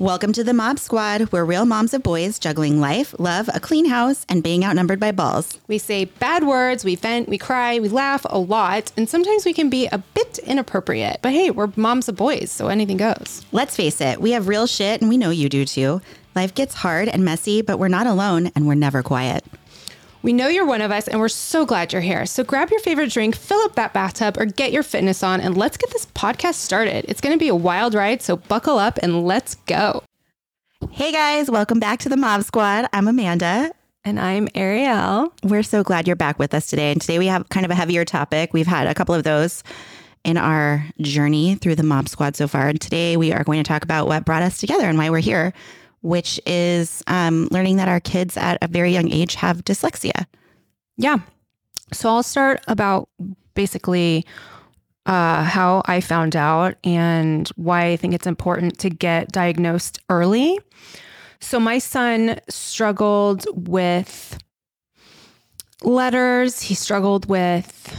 Welcome to the Mob Squad. We're real moms of boys juggling life, love, a clean house, and being outnumbered by balls. We say bad words, we vent, we cry, we laugh a lot, and sometimes we can be a bit inappropriate. But hey, we're moms of boys, so anything goes. Let's face it, we have real shit, and we know you do too. Life gets hard and messy, but we're not alone, and we're never quiet. We know you're one of us, and we're so glad you're here. So grab your favorite drink, fill up that bathtub, or get your fitness on, and let's get this podcast started. It's going to be a wild ride, so buckle up and let's go. Hey guys, welcome back to the Mob Squad. I'm Amanda. And I'm Arielle. We're so glad you're back with us today. And today we have kind of a heavier topic. We've had a couple of those in our journey through the Mob Squad so far. And today we are going to talk about what brought us together and why we're here, which is um, learning that our kids at a very young age have dyslexia. Yeah. So I'll start about basically uh, how I found out and why I think it's important to get diagnosed early. So my son struggled with letters, he struggled with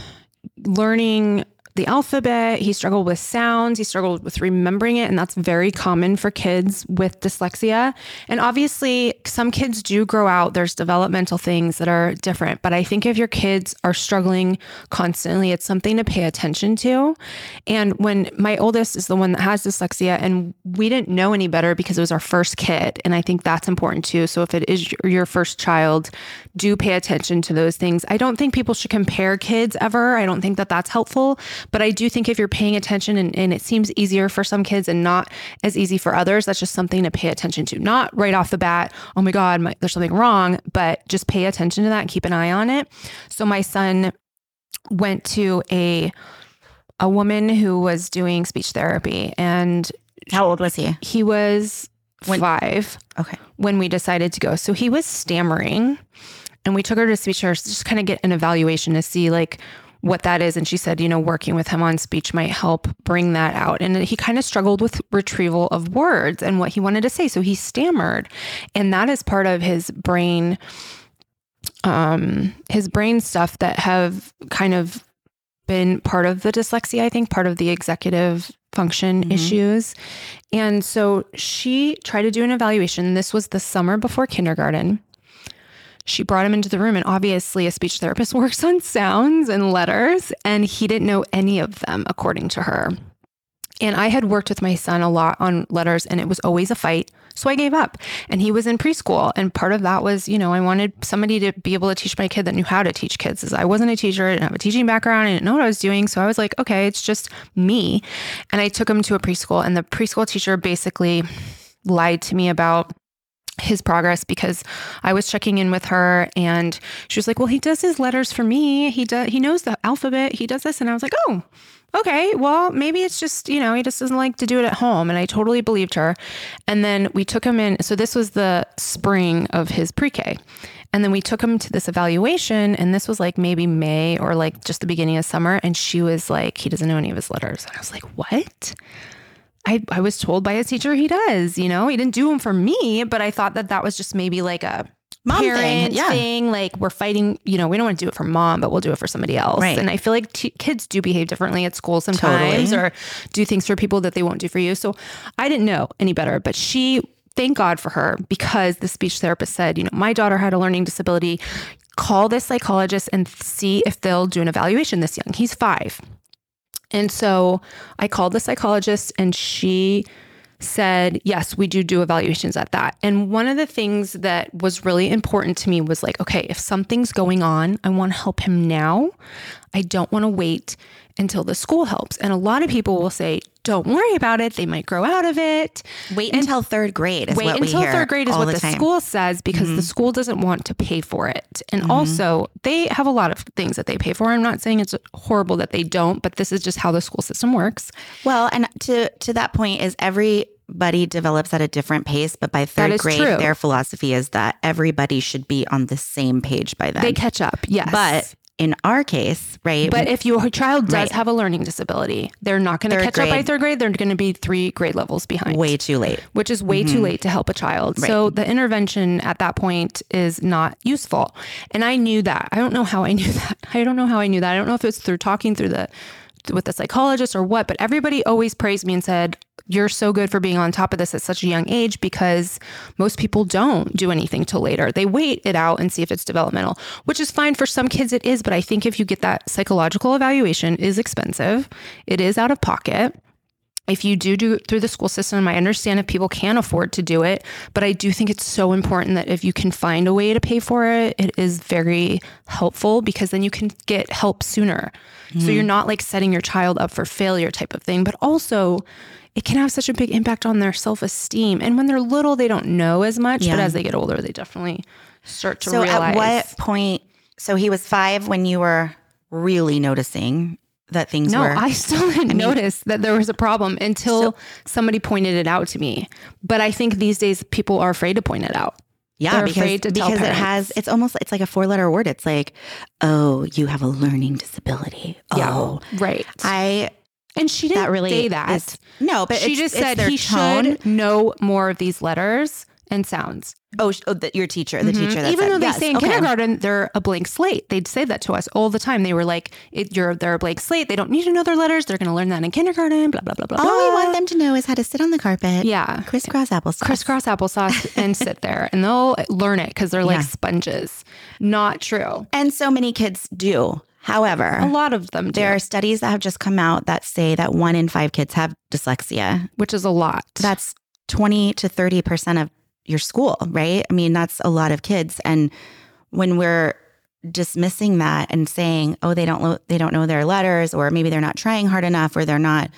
learning the alphabet. He struggled with sounds. He struggled with remembering it. And that's very common for kids with dyslexia. And obviously, some kids do grow out. There's developmental things that are different. But I think if your kids are struggling constantly, it's something to pay attention to. And when my oldest is the one that has dyslexia, and we didn't know any better because it was our first kid. And I think that's important too. So if it is your first child, do pay attention to those things. I don't think people should compare kids ever. I don't think that that's helpful. But I do think if you're paying attention and, and it seems easier for some kids and not as easy for others, that's just something to pay attention to. Not right off the bat, oh my God, my, there's something wrong, but just pay attention to that and keep an eye on it. So my son went to a a woman who was doing speech therapy and how old was he? He was when, five. Okay. When we decided to go. So he was stammering and we took her to speech therapy just kind of get an evaluation to see like what that is. And she said, you know, working with him on speech might help bring that out. And he kind of struggled with retrieval of words and what he wanted to say. So he stammered. And that is part of his brain, um, his brain stuff that have kind of been part of the dyslexia, I think, part of the executive function mm-hmm. issues. And so she tried to do an evaluation. This was the summer before kindergarten she brought him into the room and obviously a speech therapist works on sounds and letters and he didn't know any of them according to her. And i had worked with my son a lot on letters and it was always a fight so i gave up. And he was in preschool and part of that was you know i wanted somebody to be able to teach my kid that knew how to teach kids as i wasn't a teacher i didn't have a teaching background i didn't know what i was doing so i was like okay it's just me. And i took him to a preschool and the preschool teacher basically lied to me about his progress because I was checking in with her and she was like, "Well, he does his letters for me. He does he knows the alphabet. He does this." And I was like, "Oh, okay. Well, maybe it's just, you know, he just doesn't like to do it at home." And I totally believed her. And then we took him in. So this was the spring of his pre-K. And then we took him to this evaluation, and this was like maybe May or like just the beginning of summer. And she was like, he doesn't know any of his letters. And I was like, what? I, I was told by his teacher he does, you know, he didn't do them for me, but I thought that that was just maybe like a mom thing, yeah. thing. Like we're fighting, you know, we don't want to do it for mom, but we'll do it for somebody else. Right. And I feel like t- kids do behave differently at school sometimes totally. or do things for people that they won't do for you. So I didn't know any better, but she, thank God for her because the speech therapist said, you know, my daughter had a learning disability. Call this psychologist and see if they'll do an evaluation this young. He's five. And so I called the psychologist and she said, yes, we do do evaluations at that. And one of the things that was really important to me was like, okay, if something's going on, I want to help him now. I don't want to wait until the school helps. And a lot of people will say, don't worry about it. They might grow out of it. Wait and until third grade. wait until third grade is what the, the school says because mm-hmm. the school doesn't want to pay for it. And mm-hmm. also, they have a lot of things that they pay for. I'm not saying it's horrible that they don't, but this is just how the school system works. Well, and to to that point is everybody develops at a different pace, but by third grade, true. their philosophy is that everybody should be on the same page by then. They catch up, yes. But in our case, right? But if your child does right. have a learning disability, they're not going to catch grade, up by third grade. They're going to be three grade levels behind. Way too late. Which is way mm-hmm. too late to help a child. Right. So the intervention at that point is not useful. And I knew that. I don't know how I knew that. I don't know how I knew that. I don't know if it's through talking through the with a psychologist or what, but everybody always praised me and said, You're so good for being on top of this at such a young age because most people don't do anything till later. They wait it out and see if it's developmental, which is fine for some kids, it is. But I think if you get that psychological evaluation, is expensive, it is out of pocket if you do do it through the school system, I understand if people can't afford to do it, but I do think it's so important that if you can find a way to pay for it, it is very helpful because then you can get help sooner. Mm-hmm. So you're not like setting your child up for failure type of thing, but also it can have such a big impact on their self esteem. And when they're little, they don't know as much, yeah. but as they get older, they definitely start to so realize. at what point? So he was five when you were really noticing that things no, were. I still didn't I mean, notice that there was a problem until so, somebody pointed it out to me. But I think these days people are afraid to point it out. Yeah, They're because, because it has it's almost it's like a four letter word. It's like, oh, you have a learning disability. Yeah, oh, right. I and she didn't that really say that. Is, no, but she just said he tone. should know more of these letters and sounds. Oh, oh the, your teacher, the mm-hmm. teacher. Even though they yes, say in okay. kindergarten they're a blank slate, they'd say that to us all the time. They were like, "You're they're a blank slate. They don't need to know their letters. They're going to learn that in kindergarten." Blah blah blah blah. All we want them to know is how to sit on the carpet. Yeah, crisscross applesauce. Crisscross applesauce, and sit there, and they'll learn it because they're like yeah. sponges. Not true. And so many kids do. However, a lot of them do. There are studies that have just come out that say that one in five kids have dyslexia, which is a lot. That's 20 to 30% of your school, right? I mean, that's a lot of kids. And when we're dismissing that and saying, "Oh, they don't lo- they don't know their letters or maybe they're not trying hard enough or they're not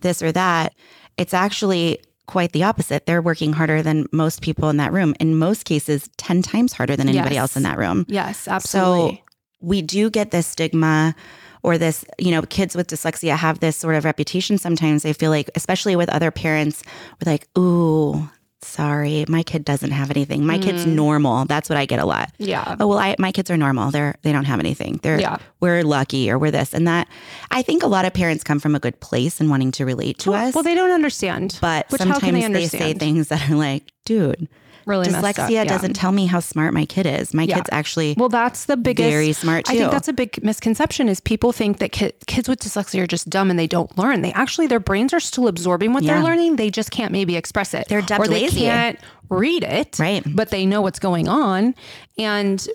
this or that." It's actually quite the opposite. They're working harder than most people in that room. In most cases, 10 times harder than anybody yes. else in that room. Yes, absolutely. So we do get this stigma or this, you know, kids with dyslexia have this sort of reputation sometimes. They feel like, especially with other parents, we're like, ooh, sorry, my kid doesn't have anything. My mm. kid's normal. That's what I get a lot. Yeah. Oh well, I, my kids are normal. They're they don't have anything. They're yeah. we're lucky or we're this and that. I think a lot of parents come from a good place and wanting to relate to well, us. Well, they don't understand. But Which, sometimes they, they say things that are like, dude, really dyslexia yeah. doesn't tell me how smart my kid is. My yeah. kid's actually well, that's the biggest very smart too. I think that's a big misconception is people think that ki- kids with dyslexia are just dumb and they don't learn. They actually their brains are still absorbing what yeah. they're learning. They just can't maybe express it. They're or they lazy. can't read it, right? But they know what's going on and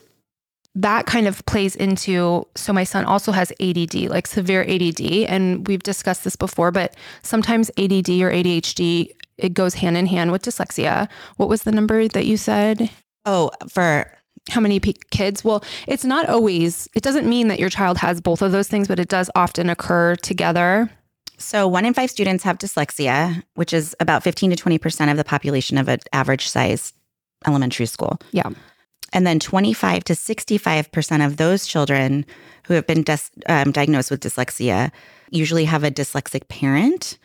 that kind of plays into so my son also has ADD, like severe ADD, and we've discussed this before, but sometimes ADD or ADHD it goes hand in hand with dyslexia. What was the number that you said? Oh, for how many p- kids? Well, it's not always, it doesn't mean that your child has both of those things, but it does often occur together. So, one in five students have dyslexia, which is about 15 to 20% of the population of an average size elementary school. Yeah. And then 25 to 65% of those children who have been dis- um, diagnosed with dyslexia usually have a dyslexic parent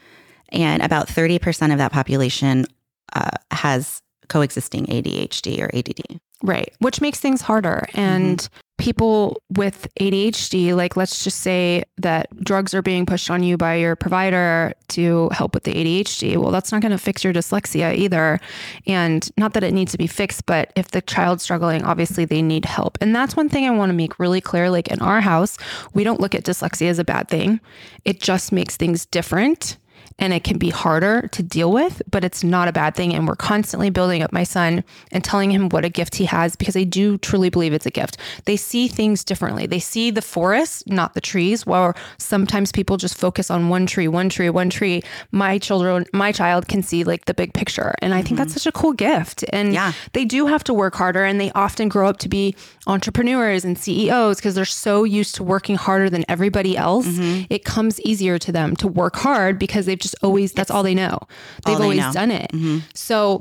and about 30% of that population uh, has coexisting ADHD or ADD. Right, which makes things harder. And mm-hmm. people with ADHD, like let's just say that drugs are being pushed on you by your provider to help with the ADHD. Well, that's not going to fix your dyslexia either. And not that it needs to be fixed, but if the child's struggling, obviously they need help. And that's one thing I want to make really clear. Like in our house, we don't look at dyslexia as a bad thing, it just makes things different and it can be harder to deal with, but it's not a bad thing. And we're constantly building up my son and telling him what a gift he has because I do truly believe it's a gift. They see things differently. They see the forest, not the trees, while sometimes people just focus on one tree, one tree, one tree. My children, my child can see like the big picture. And I mm-hmm. think that's mm-hmm. such a cool gift. And yeah. they do have to work harder and they often grow up to be entrepreneurs and CEOs because they're so used to working harder than everybody else. Mm-hmm. It comes easier to them to work hard because they've just always that's all they know. They've they always know. done it. Mm-hmm. So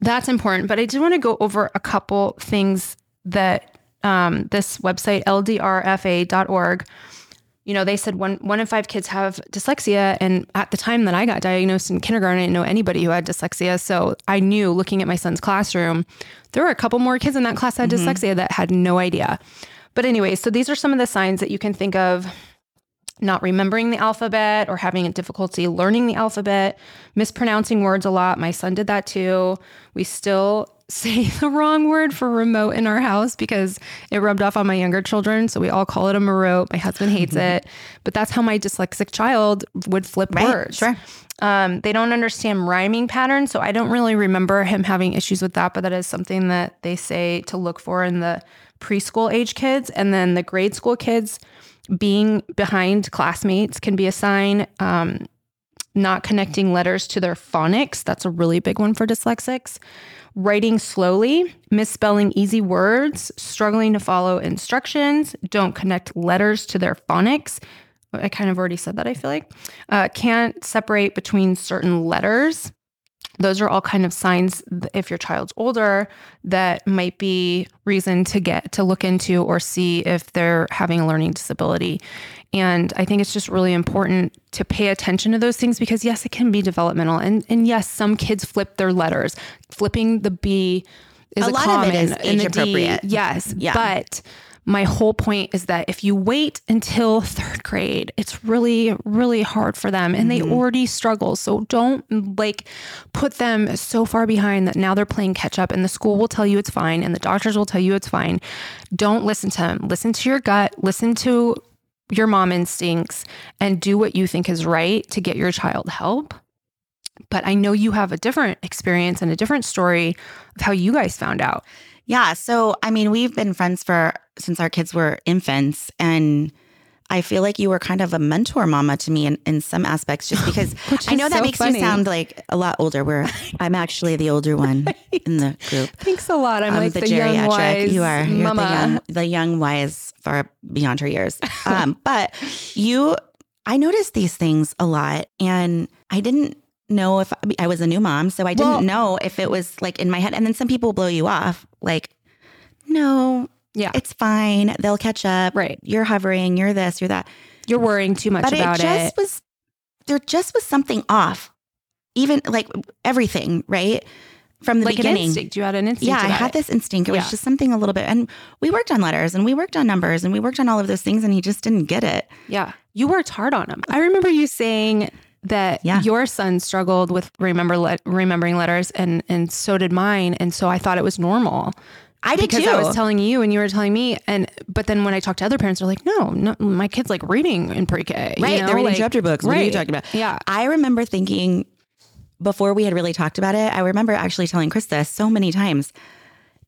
that's important. But I did want to go over a couple things that um, this website ldrfa.org you know, they said one one in five kids have dyslexia. And at the time that I got diagnosed in kindergarten, I didn't know anybody who had dyslexia. So I knew looking at my son's classroom, there were a couple more kids in that class that had mm-hmm. dyslexia that had no idea. But anyway, so these are some of the signs that you can think of not remembering the alphabet or having a difficulty learning the alphabet, mispronouncing words a lot. My son did that too. We still say the wrong word for remote in our house because it rubbed off on my younger children. So we all call it a marote. My husband hates it, but that's how my dyslexic child would flip Right, words. sure. Um, they don't understand rhyming patterns. So I don't really remember him having issues with that, but that is something that they say to look for in the preschool age kids. And then the grade school kids being behind classmates can be a sign. Um, not connecting letters to their phonics. That's a really big one for dyslexics. Writing slowly, misspelling easy words, struggling to follow instructions, don't connect letters to their phonics. I kind of already said that, I feel like. Uh, can't separate between certain letters. Those are all kind of signs, if your child's older, that might be reason to get to look into or see if they're having a learning disability. And I think it's just really important to pay attention to those things because yes, it can be developmental. And and yes, some kids flip their letters. Flipping the B is A a, lot of common it is age the D- appropriate. yes. Yeah. But my whole point is that if you wait until third grade, it's really, really hard for them and they mm-hmm. already struggle. So don't like put them so far behind that now they're playing catch up and the school will tell you it's fine and the doctors will tell you it's fine. Don't listen to them. Listen to your gut, listen to your mom instincts and do what you think is right to get your child help. But I know you have a different experience and a different story of how you guys found out. Yeah. So, I mean, we've been friends for since our kids were infants. And I feel like you were kind of a mentor mama to me in, in some aspects, just because I know that so makes funny. you sound like a lot older, where I'm actually the older one in the group. Thanks a lot. I'm I'm like the, the, geriatric. young wise you are. You're mama. the young, the young wise far beyond her years. Um, but you, I noticed these things a lot, and I didn't know if I was a new mom, so I didn't Well- know if it was like in my head. And then some people blow you off, like, no, Yeah. it's fine. They'll catch up. Right. You're hovering. You're this. You're that. You're worrying too much But it about just it. was. There just was something off. Even like everything, right? From the Like beginning. instinct. You had an instinct. Yeah, I had it. this instinct. It was just something a little bit. And we worked on letters and we worked on numbers and we worked on all of those things and he just didn't get it. Yeah. You worked hard on him. I remember you saying that Yeah. your son struggled with remember le- remembering letters and and so did mine and so I thought it was normal. I did because too. I was telling you and you were telling me and but then when I talked to other parents they're like no, no my kid's like reading in pre-K. you right. know? They're reading like- chapter books. What are you talking about? Yeah. I remember thinking before we had really talked about it, I remember actually telling Chris this so many times.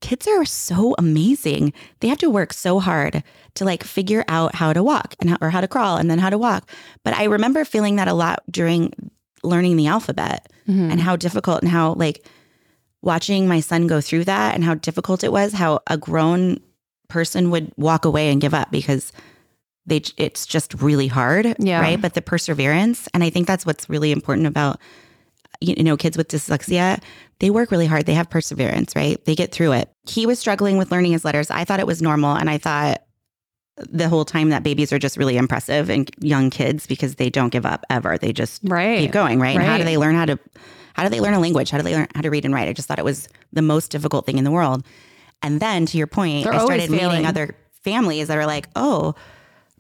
Kids are so amazing. They have to work so hard to like figure out how to walk and how, or how to crawl and then how to walk. But I remember feeling that a lot during learning the alphabet Mhm. and how difficult and how like watching my son go through that and how difficult it was, how a grown person would walk away and give up because they it's just really hard, Yeah. right? But the perseverance, and I think that's what's really important about you know kids with dyslexia. They work really hard. They have perseverance, right? They get through it. He was struggling with learning his letters. I thought it was normal, and I thought the whole time that babies are just really impressive and young kids because they don't give up ever. They just Right. keep going, right? And how do they learn how to how do they learn a language? How do they learn how to read and write? I just thought it was the most difficult thing in the world. And then to your point, They're I started meeting other families that are like, "Oh,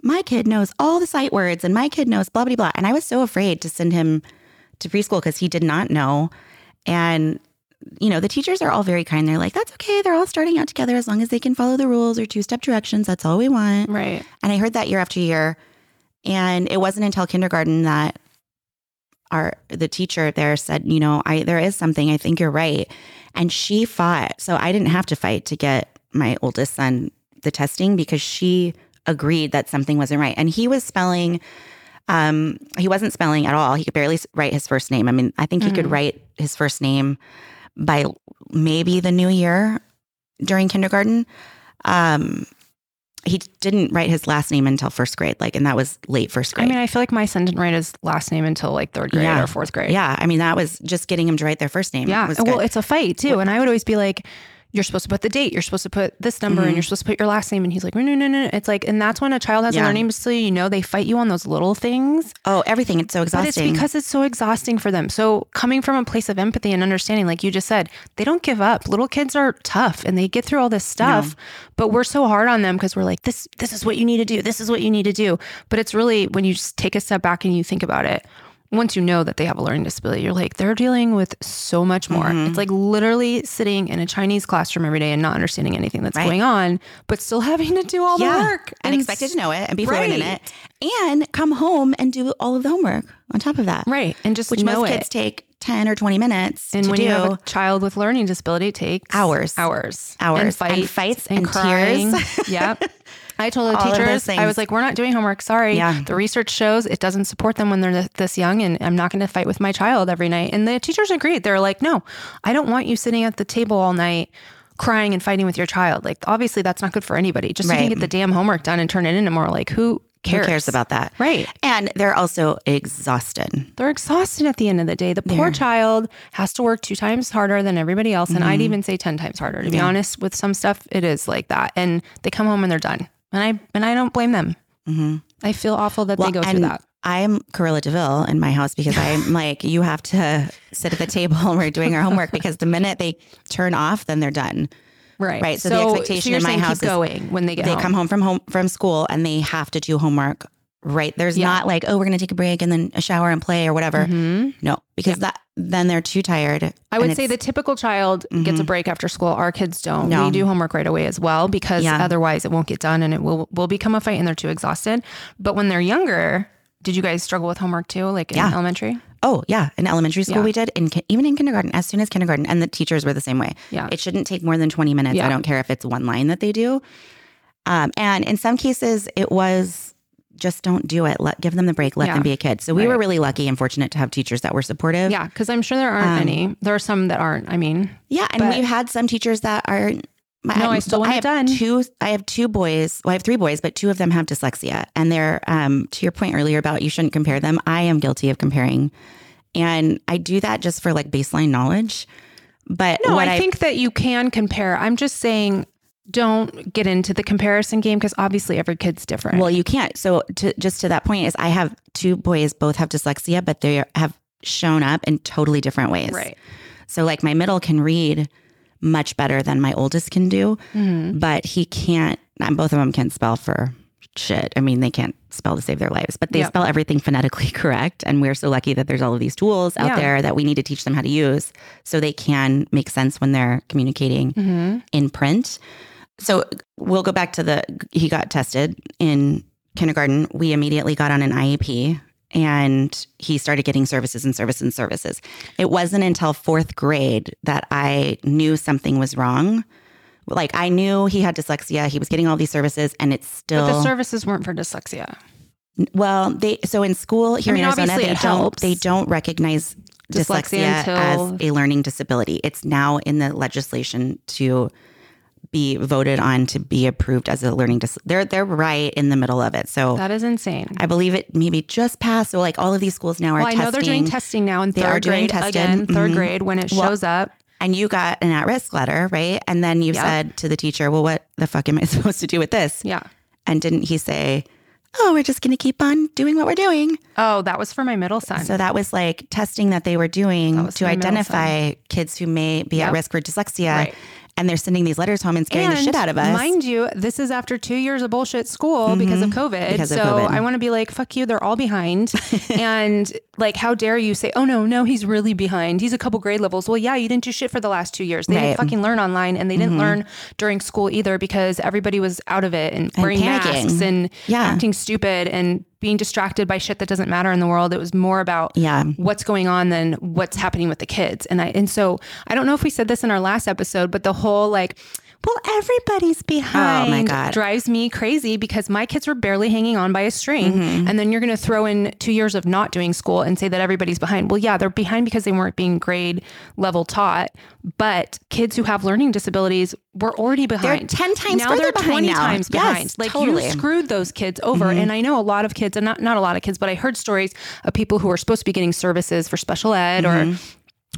my kid knows all the sight words and my kid knows blah blah blah." And I was so afraid to send him to preschool because he did not know. And you know, the teachers are all very kind. They're like, "That's okay. They're all starting out together as long as they can follow the rules or two-step directions. That's all we want." Right. And I heard that year after year. And it wasn't until kindergarten that our the teacher there said, you know, I there is something. I think you're right. And she fought. So I didn't have to fight to get my oldest son the testing because she agreed that something wasn't right. And he was spelling um he wasn't spelling at all. He could barely write his first name. I mean, I think he could Mhm. write his first name by maybe the new year during kindergarten. Um he didn't write his last name until first grade, like, and that was late first grade. I mean, I feel like my son didn't write his last name until like third grade Yeah. or fourth grade. yeah, I mean, that was just getting him to write their first name. Yeah. was Well, good. it's a fight too. And I would always be like, you're supposed to put the date, you're supposed to put this number, Mhm. and you're supposed to put your last name. And he's like, no, no, no, no. It's like, and that's when a child has Yeah. a learning disability, you know, they fight you on those little things. oh, everything. It's so exhausting. But it's because it's so exhausting for them. So coming from a place of empathy and understanding, like you just said, they don't give up. Little kids are tough and they get through all this stuff, but we're so hard on them because we're like, this, this is what you need to do. This is what you need to do. But it's really when you just take a step back and you think about it, once you know that they have a learning disability, you're like, they're dealing with so much more. Mm-hmm. It's like literally sitting in a Chinese classroom every day and not understanding anything that's Right. going on, but still having to do all the work and expected to know it and be fluent in it, and come home and do all of the homework on top of that, Right. And just Which most it. kids take ten or twenty minutes and to when do. you have a child with learning disability, it takes Hours. hours, Hours. and And fights, fights and, and crying. tears. yep. I told the All teachers, I was like, "We're not doing homework. Sorry. Yeah. The research shows it doesn't support them when they're this young, and I'm not going to fight with my child every night." And the teachers agreed. They're like, "No, I don't want you sitting at the table all night." Crying and fighting with your child. Like, obviously, that's not good for anybody. Just so you can get the damn homework done and turn it in. More like, who cares? Who cares about that? Right. And they're also exhausted. They're exhausted at the end of the day. The poor child has to work two times harder than everybody else. And Mm-hmm. I'd even say 10 times harder. To be honest, with some stuff, it is like that. And they come home and they're done. And I and I don't blame them. I feel awful that they go through Mm-hmm. that. I'm Cruella de Vil in my house because I'm like, you have to sit at the table and we're doing our homework because the minute they turn off, then they're done. Right. Right. So, the expectation you're in my house is going when they get they home. come home from home from school and they have to do homework. Right. There's not like, oh, we're gonna take a break and then a shower and play or whatever. No, because that then they're too tired. Mm-hmm. I would say the typical child gets a break after school. Our kids don't. No. We do homework right away as well because Yeah. otherwise it won't get done and it will will become a fight and they're too exhausted. But when they're younger, did you guys struggle with homework too, like in Yeah. elementary? Oh yeah, in elementary school Yeah. we did, in even in kindergarten, as soon as kindergarten, and the teachers were the same way. Yeah. it shouldn't take more than twenty minutes. Yeah. I don't care if it's one line that they do. Um, and in some cases, it was just don't do it. Let give them the break. Let Yeah. them be a kid. So we were really lucky and fortunate to have teachers that were supportive. Yeah, because I'm sure there aren't Um, any. There are some that aren't. I mean, Yeah, and But- we've had some teachers that are. My, No, I still want it have done. Two, I have two boys. Well, I have three boys, but two of them have dyslexia, and they're. Um, to your point earlier about you shouldn't compare them. I am guilty of comparing, and I do that just for like baseline knowledge. But no, what I, think that you can compare. I'm just saying, don't get into the comparison game because obviously every kid's different. well, you can't. So to just to that point is, I have two boys, both have dyslexia, but they have shown up in totally different ways. right. So like my middle can read much better than my oldest can do, Mm-hmm. but he can't. And both of them can spell for shit. I mean, they can't spell to save their lives, but they Yep. spell everything phonetically correct. And we're so lucky that there's all of these tools out Yeah. there that we need to teach them how to use so they can make sense when they're communicating Mm-hmm. in print. So we'll go back to the he got tested in kindergarten. We immediately got on an IEP and he started getting services and services and services. It wasn't until fourth grade that I knew something was wrong. Like I knew he had dyslexia. He was getting all these services, and it's still But the services weren't for dyslexia. well. They so in school here mean, in Arizona, they don't helps. they don't recognize Dyslexia dyslexia, as a learning disability. It's now in the legislation to be voted on to be approved as a learning dis. They're they're right in the middle of it. So That is insane. I believe it maybe just passed. So like all of these schools now are well, I testing. know they're doing testing now in They third are doing grade tested. again. 3rd Mhm. grade when it Well, shows up. and you got an at-risk letter, right? And then you Yep. said to the teacher, "Well, what the fuck am I supposed to do with this?" Yeah. And didn't he say, "Oh, we're just going to keep on doing what we're doing"? Oh, that was for my middle son. So that was like testing that they were doing to identify kids who may be Yep. at risk for dyslexia. Right. And they're sending these letters home and scaring the shit out of us. Mind you, this is after two years of bullshit school because of COVID. Mm-hmm. Because so of COVID. I want to be like, fuck you, they're all behind. and like, how dare you say, oh no, no, he's really behind. He's a couple grade levels. Well, yeah, you didn't do shit for the last two years. They Right. Mm-hmm. didn't fucking learn online and they didn't learn during school either because everybody was out of it and, wearing panicking. masks and Yeah. acting stupid and being distracted by shit that doesn't matter in the world. It was more about Yeah. what's going on than what's happening with the kids. And I and so I don't know if we said this in our last episode, but the whole like, well, everybody's behind Oh my God. drives me crazy because my kids were barely hanging on by a string. Mm-hmm. And then you're gonna throw in two years of not doing school and say that everybody's behind. Well, yeah, they're behind because they weren't being grade level taught. But kids who have learning disabilities were already behind. They're 10 times now further they're behind 20 now. times Yes, behind. Like totally. you screwed those kids over. Mm-hmm. And I know a lot of kids, and not not a lot of kids, but I heard stories of people who are supposed to be getting services for special ed or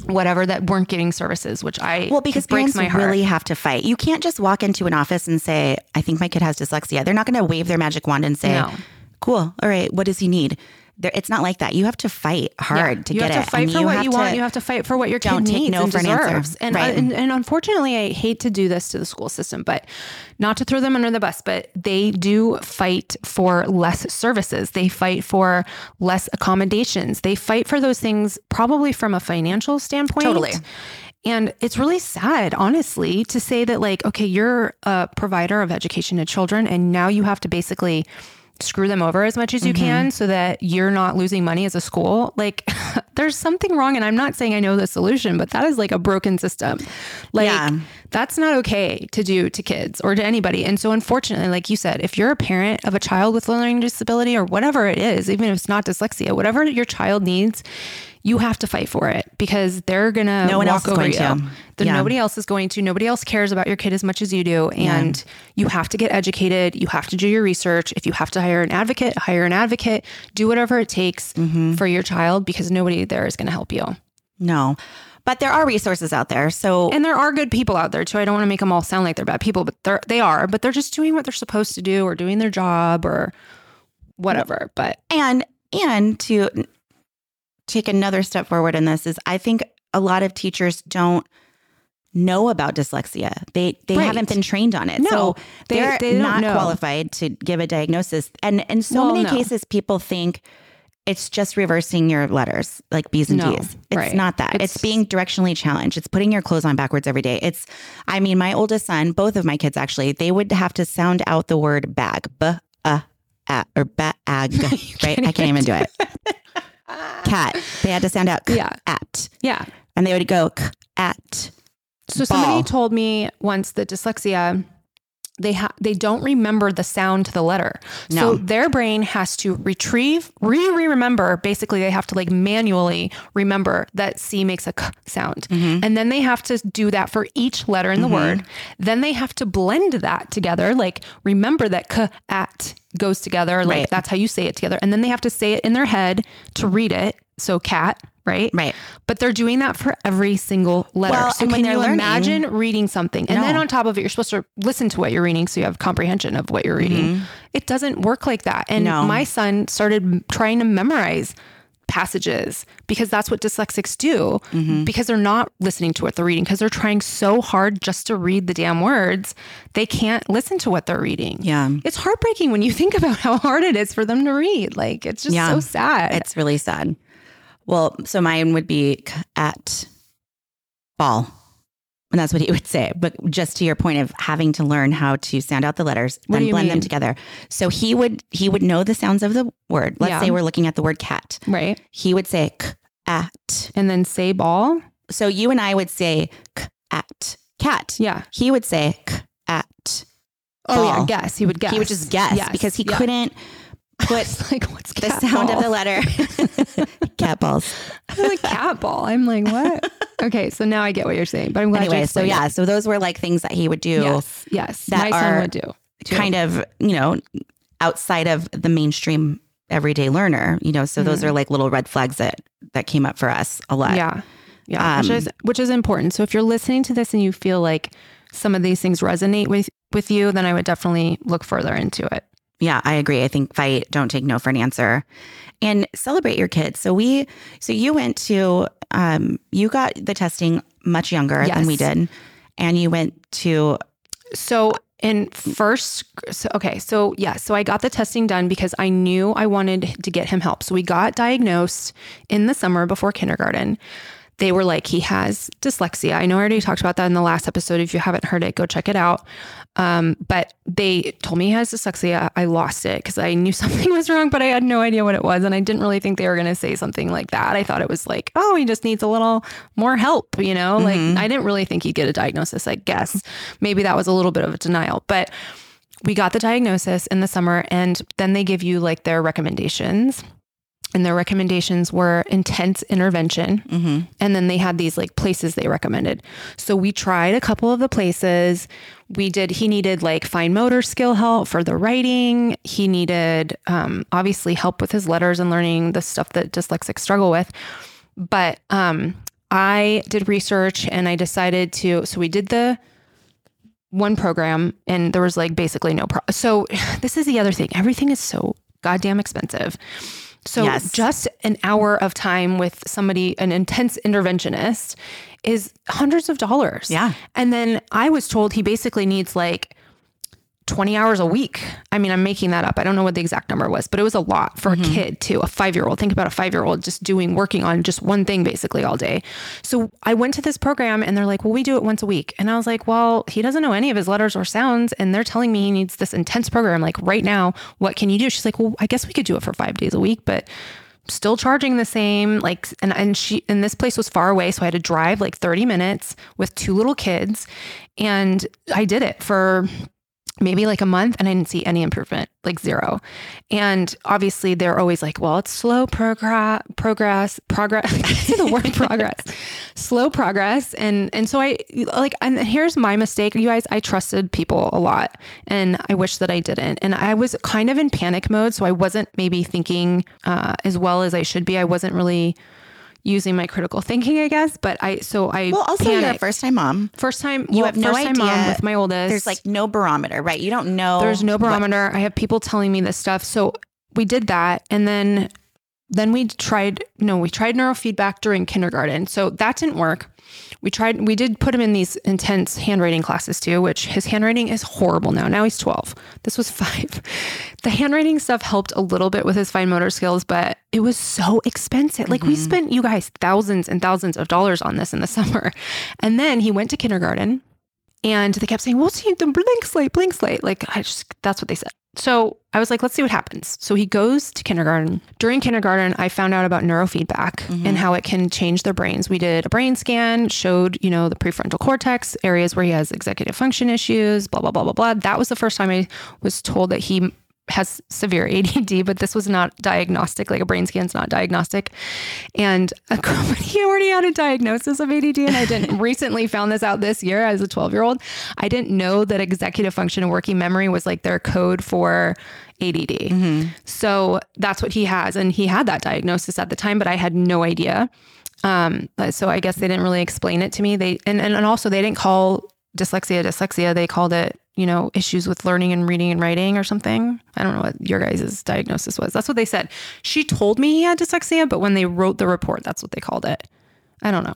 whatever that weren't getting services, which I. Well, because breaks parents my heart. really have to fight. You can't just walk into an office and say, I think my kid has dyslexia. They're not going to wave their magic wand and say, No. cool. All right. What does he need? There, it's not like that. You have to fight hard Yeah. to you get have it. to fight and for what have you to- want. You have to fight for what your kid don't take needs no and for an deserves. And, uh, Right. and and unfortunately, I hate to do this to the school system, but not to throw them under the bus, but they do fight for less services. They fight for less accommodations. They fight for those things probably from a financial standpoint. Totally. And it's really sad, honestly, to say that, like, okay, you're a provider of education to children, and now you have to basically screw them over as much as you can mm-hmm. so that you're not losing money as a school. Like, there's something wrong. And I'm not saying I know the solution, but that is like a broken system. Like, Yeah. that's not okay to do to kids or to anybody. And so, unfortunately, like you said, if you're a parent of a child with learning disability or whatever it is, even if it's not dyslexia, whatever your child needs, you have to fight for it because they're gonna No one walk else is over going you. to. Yeah. nobody else is going to. Nobody else cares about your kid as much as you do. And you have to get educated. You have to do your research. If you have to hire an advocate, hire an advocate. Do whatever it takes Mm-hmm. for your child because nobody there is going to help you. No, but there are resources out there. So And there are good people out there too. I don't want to make them all sound like they're bad people, but they're they are. But they're just doing what they're supposed to do or doing their job or whatever. But and and to take another step forward in this is I think a lot of teachers don't know about dyslexia. They they Right. haven't been trained on it. No, so they- they're they don't know. qualified to give a diagnosis. And in so Well, many no. cases people think it's just reversing your letters like B's and No, D's. It's right. not that. It's, It's- being directionally challenged. It's putting your clothes on backwards every day. It's I mean, my oldest son, both of my kids actually, they would have to sound out the word bag. B uh at or bag. right? I can't even do it. Cat. They had to sound out Yeah. at. yeah. And they would go at. So somebody told me once that dyslexia they ha- they don't remember the sound to the letter. No. So their brain has to retrieve, re re remember. Basically, they have to like manually remember that C makes a k sound, Mm-hmm. and then they have to do that for each letter in the word. Then they have to blend that together, like remember that k at goes together, like Right. that's how you say it together, and then they have to say it in their head to read it. So cat, right? Right. But they're doing that for every single letter. Well, so can you learning- imagine reading something? And then on top of it, you're supposed to listen to what you're reading so you have comprehension of what you're reading. It doesn't work like that. And Mm-hmm. No. my son started trying to memorize passages because that's what dyslexics do Mm-hmm. because they're not listening to what they're reading because they're trying so hard just to read the damn words they can't listen to what they're reading Yeah. it's heartbreaking when you think about how hard it is for them to read like it's just Yeah. so sad It's really sad. Well, so mine would be at ball. And that's what he would say. But just to your point of having to learn how to sound out the letters, What then blend them together. So he would he would know the sounds of the word. Let's Yeah. say we're looking at the word cat. right He would say k, at. and then say ball So you and I would say k, at cat. yeah He would say k, at. Oh yeah, ball. guess. He would guess. He would just guess Yes. because he Yeah. couldn't It's like what's the sound ball? of the letter. cat balls. I'm like cat ball. I'm like what? okay, so now I get what you're saying. But I'm glad Anyway, so yeah, it. so those were like things that he would do. Yes, yes. that My son are would do. too. kind of, you know, outside of the mainstream everyday learner, you know, so those are like little red flags that that came up for us a lot. Mm-hmm. Yeah. Yeah. which Um, is which is important. So if you're listening to this and you feel like some of these things resonate with with you, then I would definitely look further into it. Yeah, I agree. I think fight, don't take no for an answer. And celebrate your kids. So we so you went to um you got the testing much younger than we did. And you went to So in first, so, okay, so yeah, so I got the testing done because I knew I wanted to get him help. So we got diagnosed in the summer before kindergarten. They were like, he has dyslexia. I know I already talked about that in the last episode. If you haven't heard it, go check it out. Um, but they told me he has dyslexia. I lost it because I knew something was wrong, but I had no idea what it was. And I didn't really think they were going to say something like that. I thought it was like, oh, he just needs a little more help, you know? Like, I didn't really think he'd get a diagnosis, I guess. Maybe that was a little bit of a denial. But we got the diagnosis in the summer, and then they give you like their recommendations. And their recommendations were intense intervention. And then they had these like places they recommended. So we tried a couple of the places. We did, he needed like fine motor skill help for the writing. He needed um, obviously help with his letters and learning the stuff that dyslexics struggle with. But um, I did research and I decided to, so we did the one program and there was like basically no pro. So this is the other thing. Everything is so goddamn expensive. So Yes. just an hour of time with somebody, an intense interventionist, is hundreds of dollars. Yeah. And then I was told he basically needs like 20 hours a week. I mean, I'm making that up. I don't know what the exact number was, but it was a lot for a mm-hmm. kid too, a five year old. Think about a five year old just doing, working on just one thing basically all day. So I went to this program and they're like, well, we do it once a week. And I was like, well, he doesn't know any of his letters or sounds. And they're telling me he needs this intense program. Like right now, what can you do? She's like, well, I guess we could do it for five days a week, but still charging the same like and and she and this place was far away so I had to drive like 30 minutes with two little kids and I did it for maybe like a month and I didn't see any improvement, like zero. And obviously they're always like, well, it's slow progress, progress, progress, the word progress, slow progress. And, and so I like, and here's my mistake, you guys, I trusted people a lot and I wish that I didn't. And I was kind of in panic mode. So I wasn't maybe thinking uh, as well as I should be. I wasn't really using my critical thinking, I guess. But I, so I, Well, also you're a first time mom. first time, You well, have no first time mom idea. with my oldest. There's like no barometer, right? You don't know. There's no what- barometer. I have people telling me this stuff. So we did that. And then then we tried no, we tried neurofeedback during kindergarten. So that didn't work. We tried we did put him in these intense handwriting classes too, which his handwriting is horrible now. Now he's 12. This was 5. The handwriting stuff helped a little bit with his fine motor skills, but it was so expensive. Like we mm-hmm. spent you guys thousands and thousands of dollars on this in the summer. And then he went to kindergarten and they kept saying, we'll see the blink slate, blink slate. Like, I just, that's what they said. So I was like, let's see what happens. So he goes to kindergarten. During kindergarten, I found out about neurofeedback mm-hmm. and how it can change their brains. We did a brain scan, showed, you know, the prefrontal cortex, areas where he has executive function issues, blah, blah, blah, blah, blah. That was the first time I was told that he has severe ADD, but this was not diagnostic. Like a brain scan's not diagnostic. And a, he already had a diagnosis of ADD, and I didn't recently found this out this year as a 12 year old. I didn't know that executive function and working memory was like their code for ADD. So that's what he has, and he had that diagnosis at the time, but I had no idea. Um, so I guess they didn't really explain it to me. They and and, and also they didn't call dyslexia dyslexia. They called it you know issues with learning and reading and writing or something. I don't know what your guys' diagnosis was. That's what they said. She told me he had dyslexia, but when they wrote the report, that's what they called it. I don't know.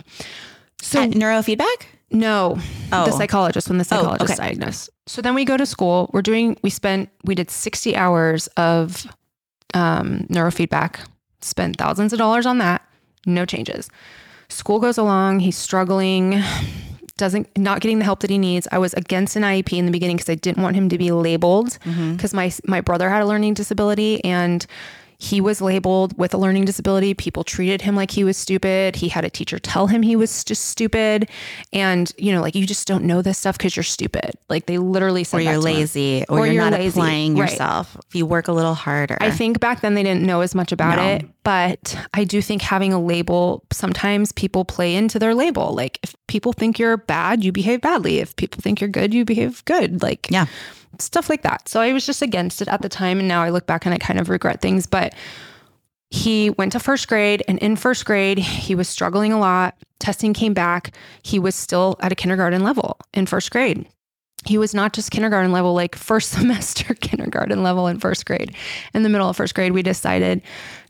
So At neurofeedback? no, Oh. the psychologist when the psychologist okay. diagnosed. So then we go to school. We're doing. We spent. We did sixty hours of um, neurofeedback. Spent thousands of dollars on that. No changes. School goes along. He's struggling. Doesn't not getting the help that he needs. I was against an IEP in the beginning because I didn't want him to be labeled mm-hmm. because my my brother had a learning disability and he was labeled with a learning disability. People treated him like he was stupid. He had a teacher tell him he was just stupid. And, you know, like you just don't know this stuff because you're stupid. Like they literally said Or you're that to him. lazy, or, Or you're, you're not lazy. applying Right. yourself. If you work a little harder. I think back then they didn't know as much about No. it, but I do think having a label, sometimes people play into their label. Like if people think you're bad, you behave badly. If people think you're good, you behave good. Like yeah. Stuff like that. So I was just against it at the time. And now I look back and I kind of regret things. But he went to first grade, and in first grade, he was struggling a lot. Testing came back. He was still at a kindergarten level in first grade. He was not just kindergarten level, like first semester kindergarten level in first grade. In the middle of first grade, we decided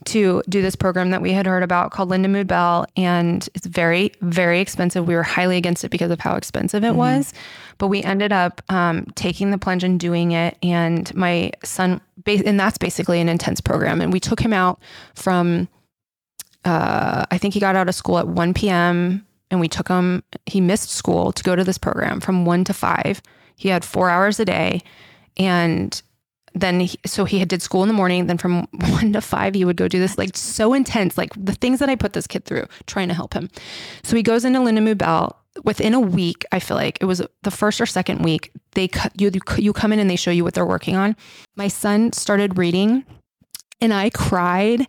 to do this program that we had heard about called Lindamood-Bell. And it's very, very expensive. We were highly against it because of how expensive it was. But we ended up um, taking the plunge and doing it. And my son, and that's basically an intense program. And we took him out from, uh, I think he got out of school at 1 p.m. And we took him, he missed school to go to this program from 1 to 5. He had four hours a day. And then he, so he had did school in the morning. Then from one to five he would go do this like so intense like the things that i put this kid through trying to help him. So he goes into Lindamood-Bell within a week i feel like it was the first or second week they cut you you come in and they show you what they're working on. My son started reading and i cried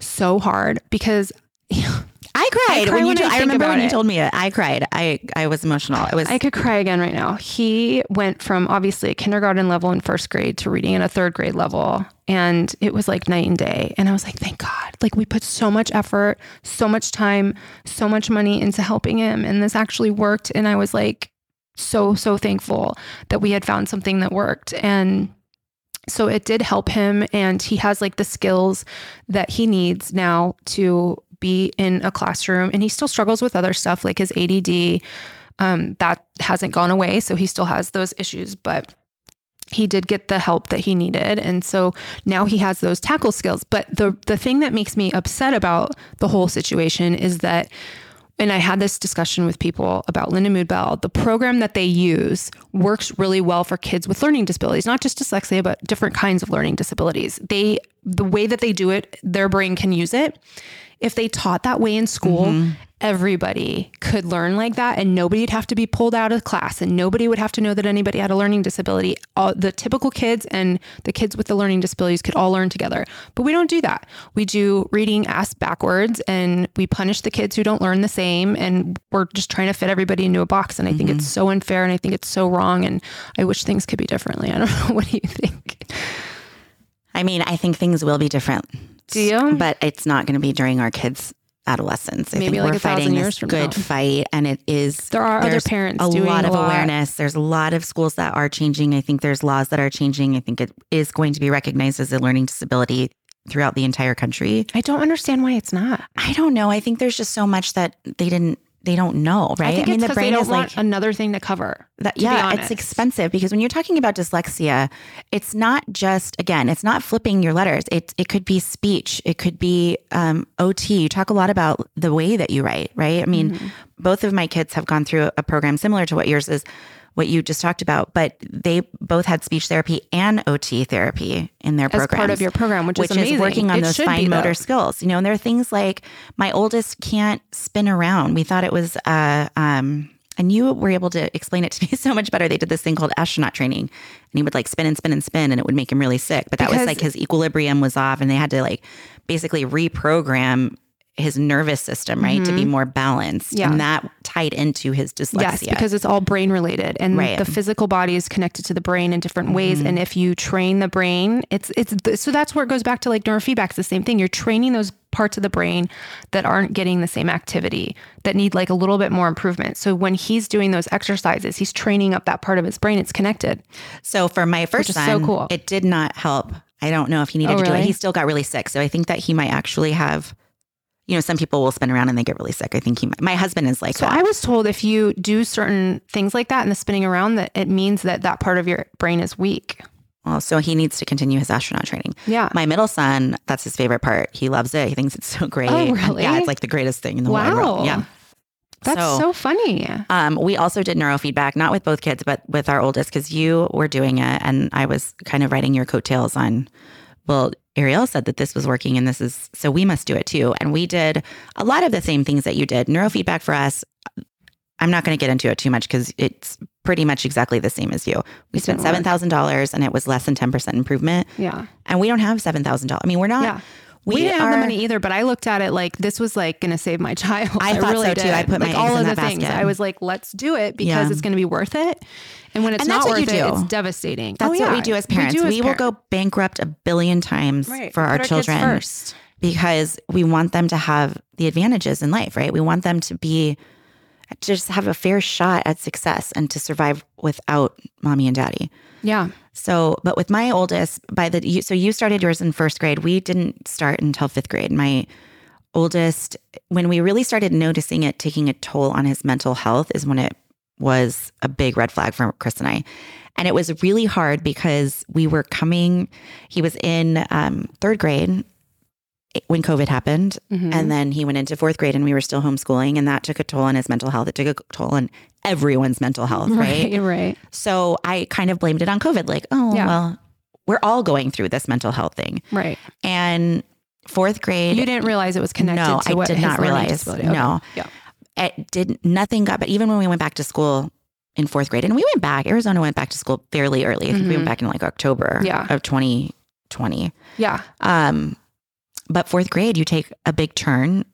so hard because I cried, I when you. when I I, remember when you it. told me it. I cried. I I was emotional. It was. I could cry again right now. He went from obviously a kindergarten level in first grade to reading at a third grade level. And it was like night and day. And I was like, thank God. Like we put so much effort, so much time, so much money into helping him. And this actually worked. And I was like, so, so thankful that we had found something that worked. And So it did help him, and he has like the skills that he needs now to be in a classroom. And he still struggles with other stuff like his ADD. Um, that hasn't gone away. So he still has those issues, but he did get the help that he needed and so now he has those tackle skills but the the thing that makes me upset about the whole situation is that and I had this discussion with people about Lindamood-Bell. The program that they use works really well for kids with learning disabilities, not just dyslexia, but different kinds of learning disabilities. They the way that they do it, their brain can use it. If they taught that way in school, mm-hmm. everybody could learn like that and nobody would have to be pulled out of class and nobody would have to know that anybody had a learning disability. All, the typical kids and the kids with the learning disabilities could all learn together. But we don't do that. We do reading ass backwards and we punish the kids who don't learn the same and we're just trying to fit everybody into a box. And I think mm-hmm. it's so unfair and I think it's so wrong and I wish things could be differently. I don't know. What do you think? I mean, I think things will be different do you? But it's not going to be during our kids' adolescence. I Maybe like we're fighting this good now. fight, and it is. There are other parents. A lot of a lot. awareness. There's a lot of schools that are changing. I think there's laws that are changing. I think it is going to be recognized as a learning disability throughout the entire country. I don't understand why it's not. I don't know. I think there's just so much that they didn't they don't know, right? I, think I mean, the brain is like another thing to cover. That, to yeah, it's expensive because when you're talking about dyslexia, it's not just again, it's not flipping your letters. It it could be speech, it could be um, OT. You talk a lot about the way that you write, right? I mean, mm-hmm. both of my kids have gone through a program similar to what yours is what you just talked about, but they both had speech therapy and OT therapy in their program. part of your program, which, which is, is working on it those fine motor skills. You know, and there are things like my oldest can't spin around. We thought it was, uh, um, and you were able to explain it to me so much better. They did this thing called astronaut training, and he would like spin and spin and spin, and it would make him really sick. But that because was like his equilibrium was off, and they had to like basically reprogram his nervous system, right, mm-hmm. to be mm-hmm. more balanced. Yeah. And that tied into his dyslexia. Yes, because it's all brain related and right. the physical body is connected to the brain in different mm-hmm. ways. And if you train the brain, it's it's so that's where it goes back to like neurofeedback. It's the same thing. You're training those parts of the brain that aren't getting the same activity that need like a little bit more improvement. So when he's doing those exercises, he's training up that part of his brain. It's connected. So for my first son, so cool. it did not help. I don't know if he needed oh, to really? do it. He still got really sick. So I think that he might actually have you know, some people will spin around and they get really sick. I think he, my husband is like so. That. I was told if you do certain things like that and the spinning around, that it means that that part of your brain is weak. Well, so he needs to continue his astronaut training. Yeah. My middle son, that's his favorite part. He loves it. He thinks it's so great. Oh, really? Yeah, it's like the greatest thing in the wow. world. Yeah. That's so, so funny. Um, we also did neurofeedback, not with both kids, but with our oldest, because you were doing it, and I was kind of writing your coattails on. Well, Arielle said that this was working and this is so we must do it too. And we did a lot of the same things that you did. Neurofeedback for us, I'm not going to get into it too much because it's pretty much exactly the same as you. We spent seven thousand dollars and it was less than ten percent improvement. Yeah, and we don't have seven thousand dollars. I mean, we're not. Yeah. We, we didn't are, have the money either, but I looked at it like this was like going to save my child. I, I thought really so did. too. I put like my all of the things. I was like, let's do it because yeah. it's going to be worth it. And when it's and not worth it, it's devastating. That's oh, yeah. what we do as parents. We, as we will go bankrupt a billion times right. for our, our children first. because we want them to have the advantages in life, right? We want them to be just have a fair shot at success and to survive without mommy and daddy. Yeah. So, but with my oldest, by the so you started yours in first grade. We didn't start until fifth grade. My oldest, when we really started noticing it taking a toll on his mental health, is when it was a big red flag for Chris and I. And it was really hard because we were coming, he was in um, third grade when COVID happened. Mm-hmm. And then he went into fourth grade and we were still homeschooling. And that took a toll on his mental health. It took a toll on everyone's mental health, right? Right. right. So I kind of blamed it on COVID, like, oh, yeah. well, we're all going through this mental health thing. Right. And fourth grade. You didn't realize it was connected no, I did not realize. Okay. No. Yeah it did nothing got but even when we went back to school in fourth grade and we went back arizona went back to school fairly early i think mm-hmm. we went mm-hmm. back in like october yeah. of 2020 yeah um but fourth grade you take a big turn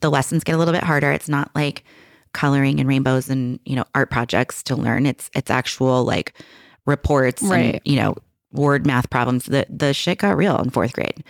the lessons get a little bit harder it's not like coloring and rainbows and you know art projects to learn. It's it's actual like reports right. and you know word math problems. The the shit got real in fourth grade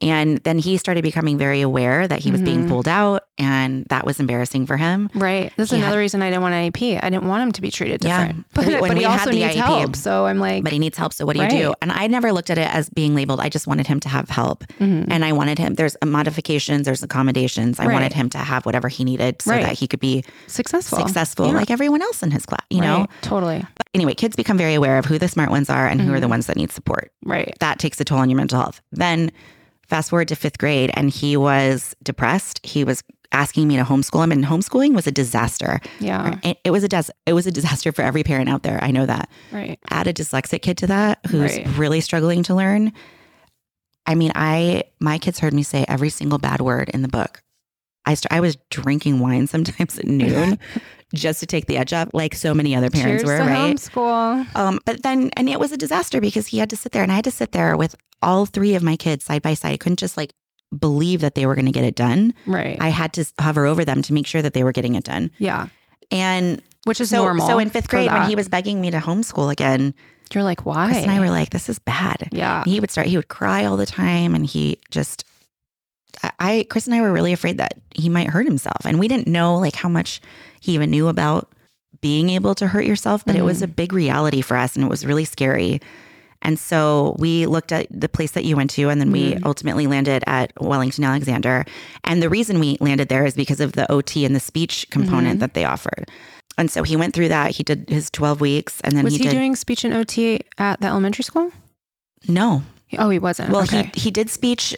And then he started becoming very aware that he was being Mhm. pulled out, and that was embarrassing for him. Right. This is Yeah. another reason I didn't want an IEP. I didn't want him to be treated Yeah. different. But But, when but he also the needs IEP, help. So I'm like, But he needs help. So what do you do? And I never looked at it as being labeled. I just wanted him to have help. mhm. And I wanted him, there's modifications, there's accommodations. I Right. wanted him to have whatever he needed so Right. that he could be successful. successful Yeah. like everyone else in his class, you know? Totally. But anyway, kids become very aware of who the smart ones are and who are the Mhm. ones that need support. Right. That takes a toll on your mental health. Then fast forward to fifth grade and he was depressed. He was asking me to homeschool him and homeschooling was a disaster. Yeah. It, it was a des- it was a disaster for every parent out there. I know that. Right. Add a dyslexic kid to that who's Right. really struggling to learn. I mean, I my kids heard me say every single bad word in the book. I st- I was drinking wine sometimes at noon just to take the edge off, like so many other parents Cheers were, right? homeschool. Um, but then, and it was a disaster because he had to sit there, and I had to sit there with all three of my kids side by side. I couldn't just like believe that they were going to get it done. Right. I had to hover over them to make sure that they were getting it done. yeah. And Which is so, normal. so in fifth grade, when he was begging me to homeschool again, you're like, why? Chris and I were like, "This is bad." yeah. He would start. He would cry all the time, and he just. I Chris and I were really afraid that he might hurt himself, and we didn't know like how much he even knew about being able to hurt yourself, but it was a big reality for us, and it was really scary. And so we looked at the place that you went to, and then we Mhm. ultimately landed at Wellington Alexander. And the reason we landed there is because of the OT and the speech component Mhm. that they offered. And so he went through that. He did his 12 weeks, and then was he, he, did doing speech and OT at the elementary school? no. Oh, he wasn't. Well, okay. he he did speech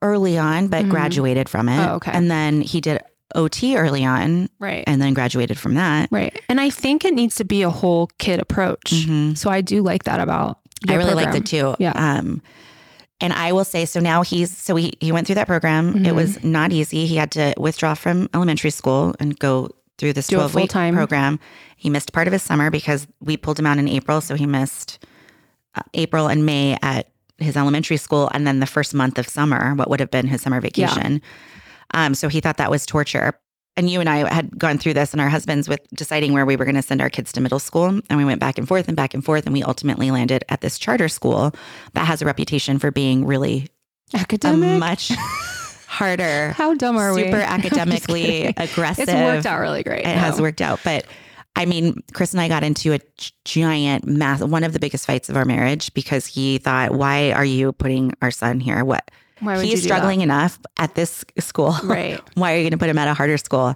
early on, but Mhm. graduated from it. Oh, okay. And then he did OT early on, right. and then graduated from that. Right. And I think it needs to be a whole kid approach. Mhm. So I do like that about I really liked program. it too. Yeah. Um, and I will say, so now he's so he he went through that program. It Mhm. was not easy. He had to withdraw from elementary school and go through this Do twelve week full-time. program. He missed part of his summer because we pulled him out in April, so he missed uh, April and May at his elementary school, and then the first month of summer, what would have been his summer vacation. Um, so he thought that was torture. And you and I had gone through this and our husbands with deciding where we were going to send our kids to middle school. And we went back and forth and back and forth. And we ultimately landed at this charter school that has a reputation for being really Academic. much harder, How dumb are we? super academically aggressive. It's worked out really great. It has worked out. But I mean, Chris and I got into a giant mass, one of the biggest fights of our marriage because he thought, why are you putting our son here? What? Why would you He's do that? struggling enough at this school. Right. why are you going to put him at a harder school?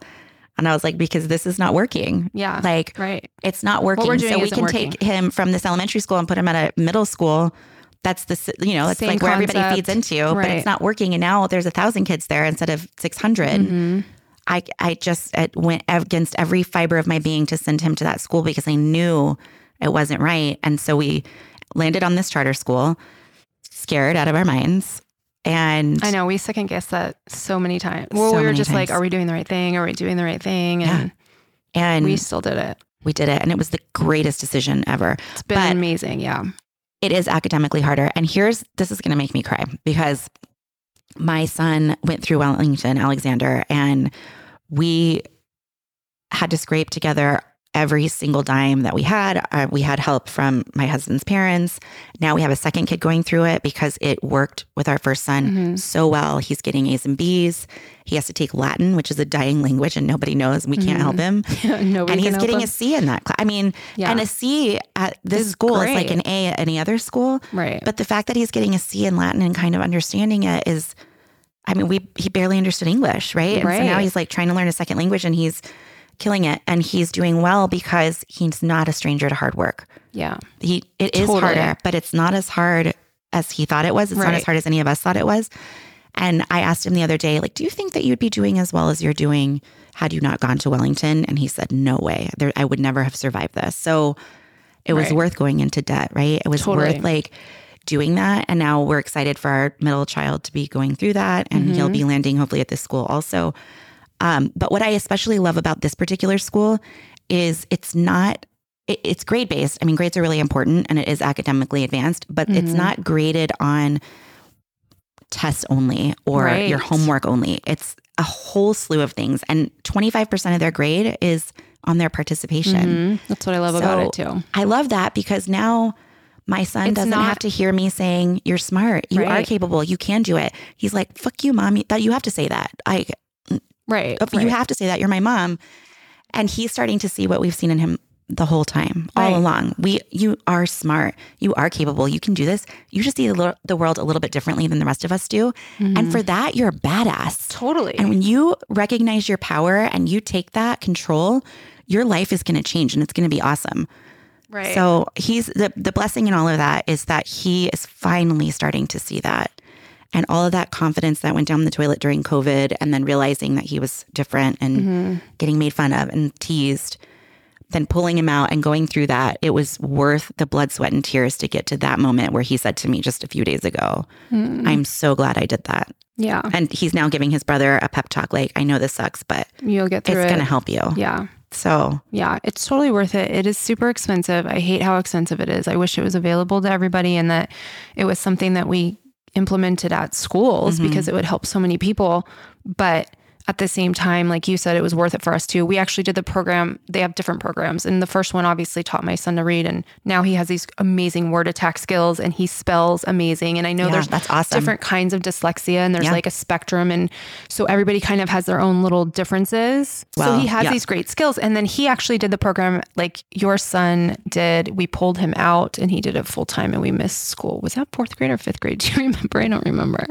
And I was like, because this is not working. Yeah. Like, right. it's not working. we're doing so we can working. take him from this elementary school and put him at a middle school. That's the, you know, it's Same like where everybody feeds into, but it's not working. And now there's a thousand kids there instead of 600. Mhm. I, I just uh, went against every fiber of my being to send him to that school because I knew it wasn't right. And so we landed on this charter school, scared out of our minds. And I know we second guess that so many times. Well, So we were just like, are we doing the right thing? Are we doing the right thing? And and we still did it. We did it. And it was the greatest decision ever. It's been But- amazing. Yeah. it is academically harder. And here's this is going to make me cry because my son went through Wellington Alexander and we had to scrape together every single dime that we had. Uh, we had help from my husband's parents. Now we have a second kid going through it because it worked with our first son Mhm. so well. He's getting A's and B's. He has to take Latin, which is a dying language and nobody knows and we can't help him. Nobody and he's getting him. a C in that class. I mean, Yeah. and a C at this Is school is like an A at any other school. right. But the fact that he's getting a C in Latin and kind of understanding it is, I mean, we he barely understood English, right? And so now he's like trying to learn a second language and he's killing it, and he's doing well because he's not a stranger to hard work. yeah. He it is Totally. harder, but it's not as hard as he thought it was. It's not as hard as any of us thought it was. And I asked him the other day, like, do you think that you'd be doing as well as you're doing had you not gone to Wellington? And he said, no way. There, I would never have survived this. So it was Right. worth going into debt, right? It was Totally. worth like doing that. And now we're excited for our middle child to be going through that. And he'll Mm-hmm. be landing hopefully at this school also. Um, but what I especially love about this particular school is it's not it- it's grade based. I mean, grades are really important and it is academically advanced, but it's Mhm. not graded on tests only or Right. your homework only. It's a whole slew of things. And 25% of their grade is on their participation. Mhm. That's what I love about it too. I love that because now My son It's doesn't not- have to hear me saying, You're smart. You are capable. You can do it. He's like, Fuck you, mom. That you have to say that. I Right. you right. have to say that. You're my mom. And he's starting to see what we've seen in him the whole time, all Right. along. We you are smart. You are capable. You can do this. You just see the, lo- the world a little bit differently than the rest of us do. And mm-hmm. for that, you're a badass. Totally. And when you recognize your power and you take that control, your life is going to change and it's going to be awesome. right. So he's the the blessing in all of that is that he is finally starting to see that. And all of that confidence that went down the toilet during COVID and then realizing that he was different and mm-hmm. getting made fun of and teased, then pulling him out and going through that, it was worth the blood, sweat, and tears to get to that moment where he said to me just a few days ago, mm. I'm so glad I did that. yeah. And he's now giving his brother a pep talk like, I know this sucks, but You'll get it's through it. going to help you. Yeah. So Yeah, it's totally worth it. It is super expensive. I hate how expensive it is. I wish it was available to everybody and that it was something that we implemented at schools because mm-hmm. it would help so many people. But at the same time, like you said, it was worth it for us too. We actually did the program. They have different programs. And the first one obviously taught my son to read. And now he has these amazing word attack skills and he spells amazing. And I know Yeah, there's that's awesome. different kinds of dyslexia and there's Yeah. like a spectrum. And so everybody kind of has their own little differences. so he has yeah. these great skills. And then he actually did the program like your son did. We pulled him out and he did it full time and we missed school. Was that fourth grade or fifth grade? Do you remember? I don't remember.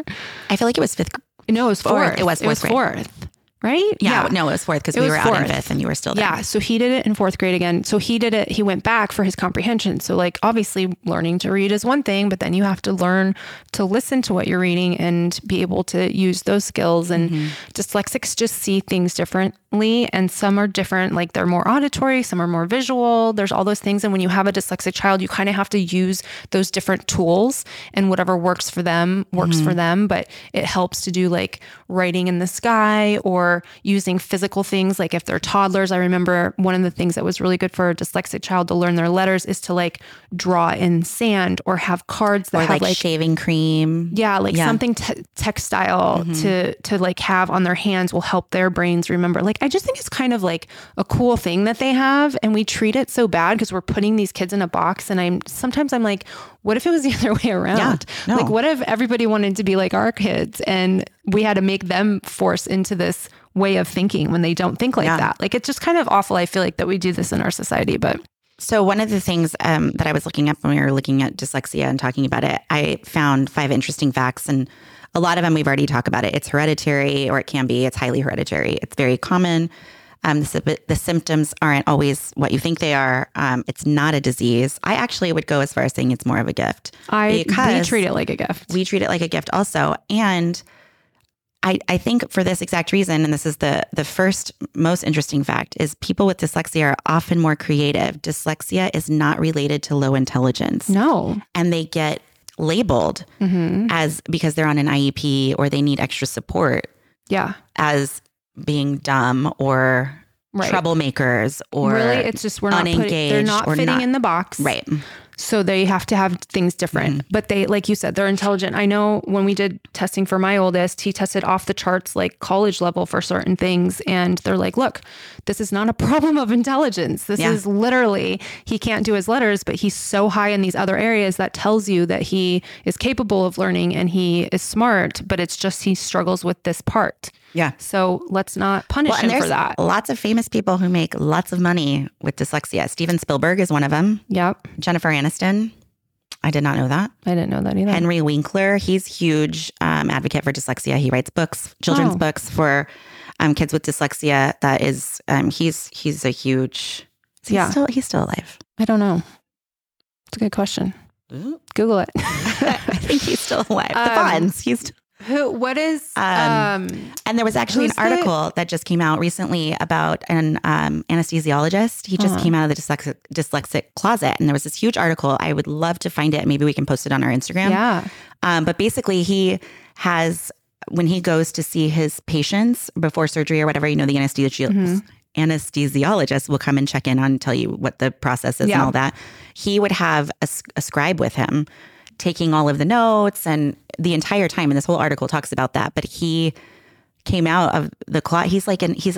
I feel like it was fifth. No, it was Fourth. fourth. It was It was fourth. Right? Yeah, no, it was fourth because we were out in fourth. fifth and you were still there. Yeah. So he did it in fourth grade again. So he did it, he went back for his comprehension. So, like, obviously, learning to read is one thing, but then you have to learn to listen to what you're reading and be able to use those skills. And mm-hmm. dyslexics just see things differently. And some are different, like, they're more auditory, some are more visual. There's all those things. And when you have a dyslexic child, you kind of have to use those different tools and whatever works for them works for mm-hmm. them. But it helps to do like writing in the sky or using physical things. Like if they're toddlers, I remember one of the things that was really good for a dyslexic child to learn their letters is to like draw in sand or have cards that Or have like, like, shaving cream. yeah, like Yeah. Mm-hmm. something te- textile to to like have on their hands will help their brains remember. Like I just think it's kind of like a cool thing that they have, and we treat it so bad because we're putting these kids in a box. And I'm sometimes I'm like, what if it was the other way around? no. Like what if everybody wanted to be like our kids, and we had to make them force into this way of thinking when they don't think like Yeah. that? Like it's just kind of awful. I feel like that we do this in our society, but So one of the things um, that I was looking up when we were looking at dyslexia and talking about it, I found five interesting facts, and a lot of them we've already talked about it. It's hereditary, or it can be. It's highly hereditary. It's very common. Um, the, the symptoms aren't always what you think they are. Um, it's not a disease. I actually would go as far as saying it's more of a gift. I we treat it like a gift. we treat it like a gift also and I, I think for this exact reason and this is the the first most interesting fact is people with dyslexia are often more creative dyslexia is not related to low intelligence no. and they get labeled Mm-hmm. as because they're on an iep or they need extra support Yeah. as being dumb or Right. troublemakers or really it's just we're not putting, they're not fitting not- in the box right so they have to have things different. Mm-hmm. but they like you said they're intelligent. I know when we did testing for my oldest he tested off the charts like college level for certain things. And they're like look this is not a problem of intelligence. This Yeah. is literally he can't do his letters but he's so high in these other areas that tells you that he is capable of learning and he is smart but it's just he struggles with this part yeah so let's not punish Well, him for that lots of famous people who make lots of money with dyslexia. Steven Spielberg is one of them. yep Jennifer Aniston. I did not know that. i didn't know that either Henry Winkler. He's huge um, advocate for dyslexia. He writes books, children's Oh. books for um, kids with dyslexia. That is, um, he's he's a huge. is he Yeah. still, he's still alive. I don't know. It's a good question. Google it. I think he's still alive. The Um, Fonz. He's Who? What is? Um, Um, And there was actually an the- article that just came out recently about an um, anesthesiologist. He just Uh-huh. came out of the dyslexic, dyslexic closet, and there was this huge article. I would love to find it. Maybe we can post it on our Instagram. yeah. Um, but basically, he has when he goes to see his patients before surgery or whatever. You know, the anesthesi- Mhm. anesthesiologist will come and check in on tell you what the process is Yeah. and all that. He would have a scribe with him, taking all of the notes and the entire time. And this whole article talks about that. But he came out of the closet. He's like, and he's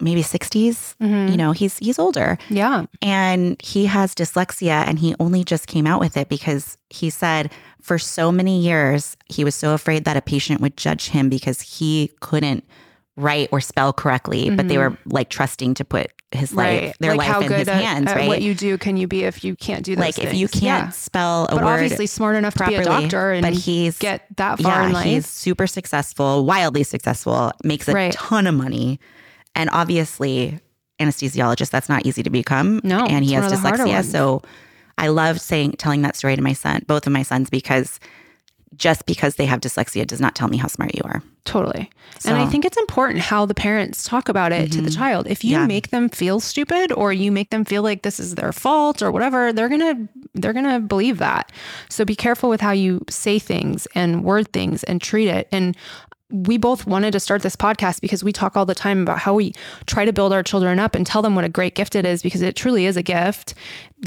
maybe 60s. Mm-hmm. You know, he's he's older Yeah. and he has dyslexia and he only just came out with it because he said for so many years he was so afraid that a patient would judge him because he couldn't write or spell correctly but they were mm-hmm. like trusting to put his life their like life how in good his at, hands at right what you do can you be if you can't do those like if you can't Yeah. spell a but word obviously smart enough to be a doctor and but he's get that far yeah in life. he's super successful wildly successful makes a Right. ton of money and obviously anesthesiologist that's not easy to become No, and he has one of the harder dyslexia so i love saying telling that story to my son both of my sons because just because they have dyslexia does not tell me how smart you are Totally. and I think it's important how the parents talk about it to the child. If you Mm-hmm. Yeah. make them feel stupid or you make them feel like this is their fault or whatever, they're going to they're going to believe that. So be careful with how you say things and word things and treat it. And we both wanted to start this podcast because we talk all the time about how we try to build our children up and tell them what a great gift it is because it truly is a gift.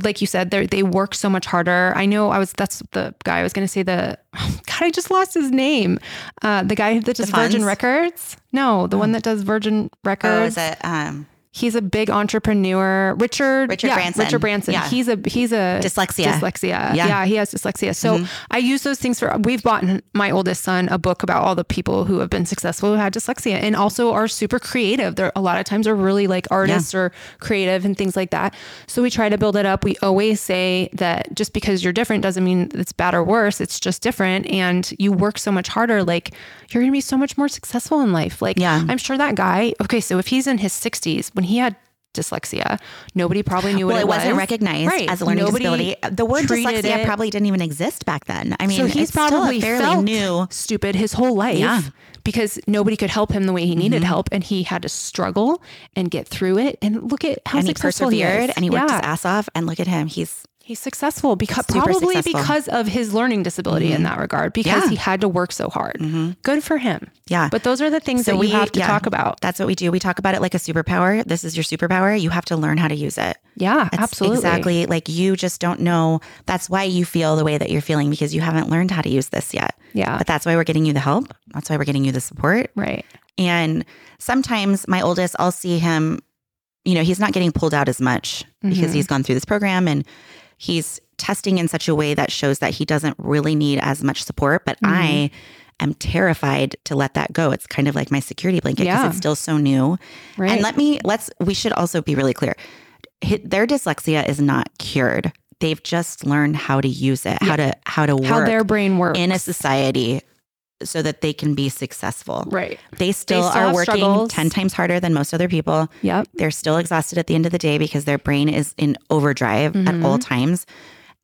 Like you said, they they work so much harder. I know I was that's the guy I was going to say the God I just lost his name. Uh, the guy that does Virgin Records. No, the one that does Virgin Records. oh is it um He's a big entrepreneur. Richard Richard yeah, Branson. Richard Branson. Yeah. He's a he's a Dyslexia. Dyslexia. Yeah. Mm-hmm. Yeah, he has dyslexia. So I use those things for we've bought my oldest son a book about all the people who have been successful who had dyslexia and also are super creative. They're a lot of times are really like artists or creative and things like that. So we try to build it up. We always say that just because you're different doesn't mean it's bad or worse. It's just different. And you work so much harder, like you're gonna be so much more successful in life. Like Yeah. I'm sure that guy, okay, so if he's in his 60s, when he had dyslexia, nobody probably knew well, what it it wasn't was. recognized Right. as a learning Nobody disability. The word dyslexia it. probably didn't even exist back then. I mean, So he's probably fairly felt new. stupid his whole life Yeah. Mm-hmm. because nobody could help him the way he needed help, and he had to struggle and get through it. And look at how And he persevered he is. and he worked Yeah. his ass off. And look at him. He's He's successful because Super probably successful. Mm-hmm. because of his learning disability in that regard, because Yeah. Mm-hmm. he had to work so hard. Good for him. Yeah. But those are the things So that we we have to yeah, talk about. That's what we do. We talk about it like a superpower. This is your superpower. You have to learn how to use it. Yeah, absolutely. Exactly. Like you just don't know. That's why you feel the way that you're feeling because you haven't learned how to use this yet. Yeah. But that's why we're getting you the help. That's why we're getting you the support. Right. And sometimes my oldest, I'll see him, you know, he's not getting pulled out as much Mm-hmm. because he's gone through this program and he's testing in such a way that shows that he doesn't really need as much support. But Mm-hmm. I am terrified to let that go. It's kind of like my security blanket because Yeah. it's still so new. Right. And let me, let's, we should also be really clear. Their dyslexia is not cured. They've just learned how to use it, how to, how to work how their brain works. in a society so that they can be successful. right. They still, still are working struggles. 10 times harder than most other people. Yep. They're still exhausted at the end of the day because their brain is in overdrive at all Mm-hmm. times.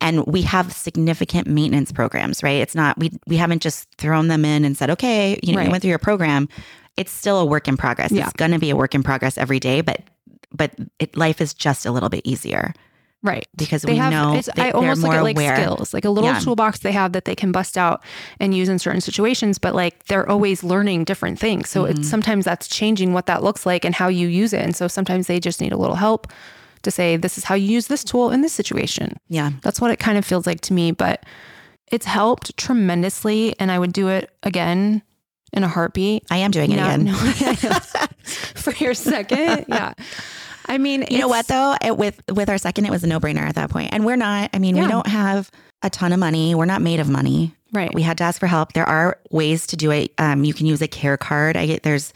And we have significant maintenance programs, right? It's not we we haven't just thrown them in and said, "Okay, you know, you went through your program." It's still a work in progress. Yeah. It's going to be a work in progress every day, but but it, life is just a little bit easier Right. because They we have, know it's, I almost look at like aware. skills, like a little Yeah. toolbox they have that they can bust out and use in certain situations, but like they're always learning different things. So Mm-hmm. it's sometimes that's changing what that looks like and how you use it. And so sometimes they just need a little help to say, this is how you use this tool in this situation. Yeah. That's what it kind of feels like to me, but it's helped tremendously. And I would do it again in a heartbeat. I am doing it No- again. no, for your second. Yeah. I mean, You know what though? It, with with our second, it was a no brainer at that point. And we're not. I mean, we don't have a ton of money. We're not made of money. Right. We had to ask for help. There are ways to do it. Um, you can use a care card. I get there's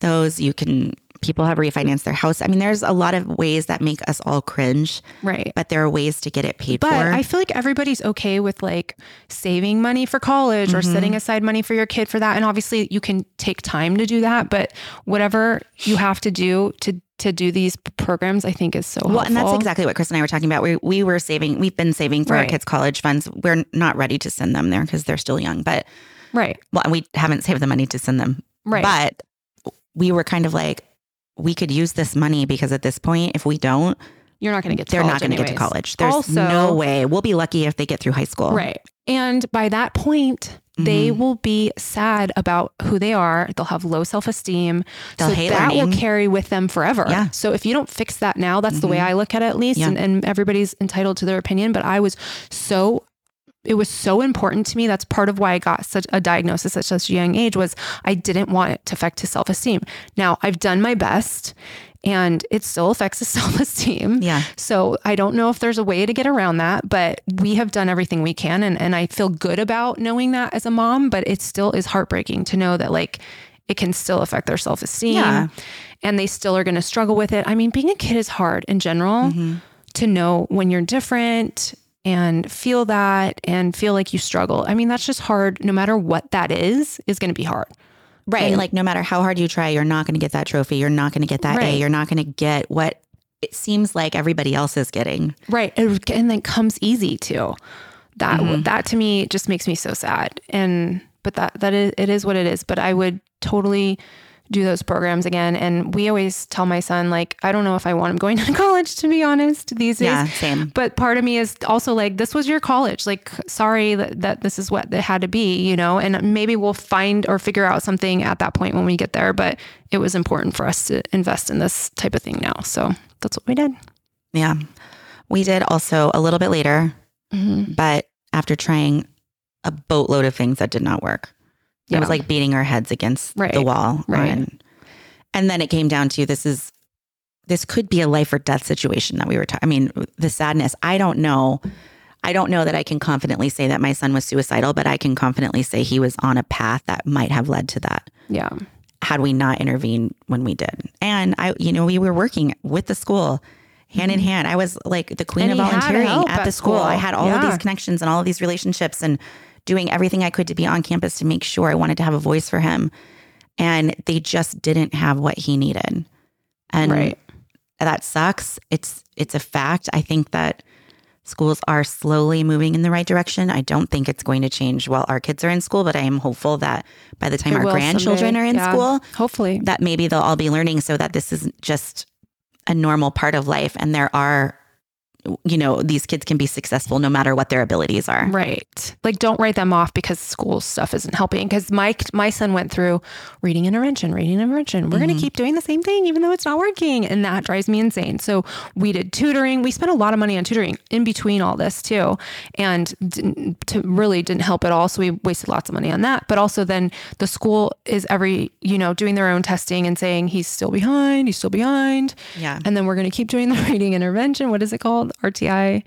those. You can. People have refinanced their house. I mean, there's a lot of ways that make us all cringe, Right. but there are ways to get it paid But for. I feel like everybody's okay with like saving money for college or Mm-hmm. setting aside money for your kid for that. And obviously you can take time to do that, but whatever you have to do to to do these programs, I think is so well, and that's exactly what Chris and I were talking about. We we were saving. We've been saving for our kids' college funds. We're not ready to send them there because they're still young. But right. well, and we haven't saved the money to send them Right. But we were kind of like, we could use this money because at this point, if we don't, You're not going to get to they're not going to get to college. There's Also- no way. We'll be lucky if they get through high school. Right. And by that point, they Mm-hmm. will be sad about who they are. They'll have low self esteem. So hate that will carry with them forever. Yeah. Mm-hmm. So if you don't fix that now, that's the way I look at it at least. Yeah. And, and everybody's entitled to their opinion. But I was so it was so important to me. That's part of why I got such a diagnosis at such a young age was I didn't want it to affect his self-esteem. Now, I've done my best and it still affects his self-esteem. Yeah. So I don't know if there's a way to get around that, but we have done everything we can and and I feel good about knowing that as a mom, but it still is heartbreaking to know that like it can still affect their self-esteem Yeah. and they still are going to struggle with it. I mean, being a kid is hard in general Mm-hmm. to know when you're different and feel that and feel like you struggle. I mean, that's just hard no matter what that is, is going to be hard. Right. And- like no matter how hard you try, you're not going to get that trophy. You're not going to get that A. You're not going to get what it seems like everybody else is getting. Right. And and then comes easy too. That Mm-hmm. that to me just makes me so sad. And but that that is it is what it is. But I would totally do those programs again. And we always tell my son, like, I don't know if I want him going to college, to be honest, these days. Yeah, same. But part of me is also like, this was your college. Like, sorry that, that this is what it had to be, you know? And maybe we'll find or figure out something at that point when we get there. But it was important for us to invest in this type of thing now. So that's what we did. Yeah. We did also a little bit later, Mm-hmm. but after trying a boatload of things that did not work. It was like beating our heads against Right, the wall. right. And, and then it came down to this is this could be a life or death situation that we were talking. I mean, the sadness. I don't know. I don't know that I can confidently say that my son was suicidal, but I can confidently say he was on a path that might have led to that Yeah. had we not intervened when we did. And I, you know, we were working with the school hand in hand. I was like the queen Mm-hmm. And of volunteering at at the school. I had all of these connections and all of these relationships and doing everything I could to be on campus to make sure I wanted to have a voice for him. And they just didn't have what he needed. And Right. that sucks. It's it's a fact. I think that schools are slowly moving in the right direction. I don't think it's going to change while our kids are in school, but I am hopeful that by the time It our grandchildren someday. are in Yeah. school, Hopefully. that maybe they'll all be learning so that this isn't just a normal part of life and there are you know these kids can be successful no matter what their abilities are Right. Like don't write them off because school stuff isn't helping. Because my my son went through reading intervention, reading intervention. We're Mm-hmm. gonna keep doing the same thing even though it's not working. And that drives me insane. So we did tutoring. We spent a lot of money on tutoring in between all this too. And didn't, to really didn't help at all. So we wasted lots of money on that. But also then the school is every, you know, doing their own testing and saying he's still behind, he's still behind. yeah And then we're gonna keep doing the reading intervention. What is it called? RTI.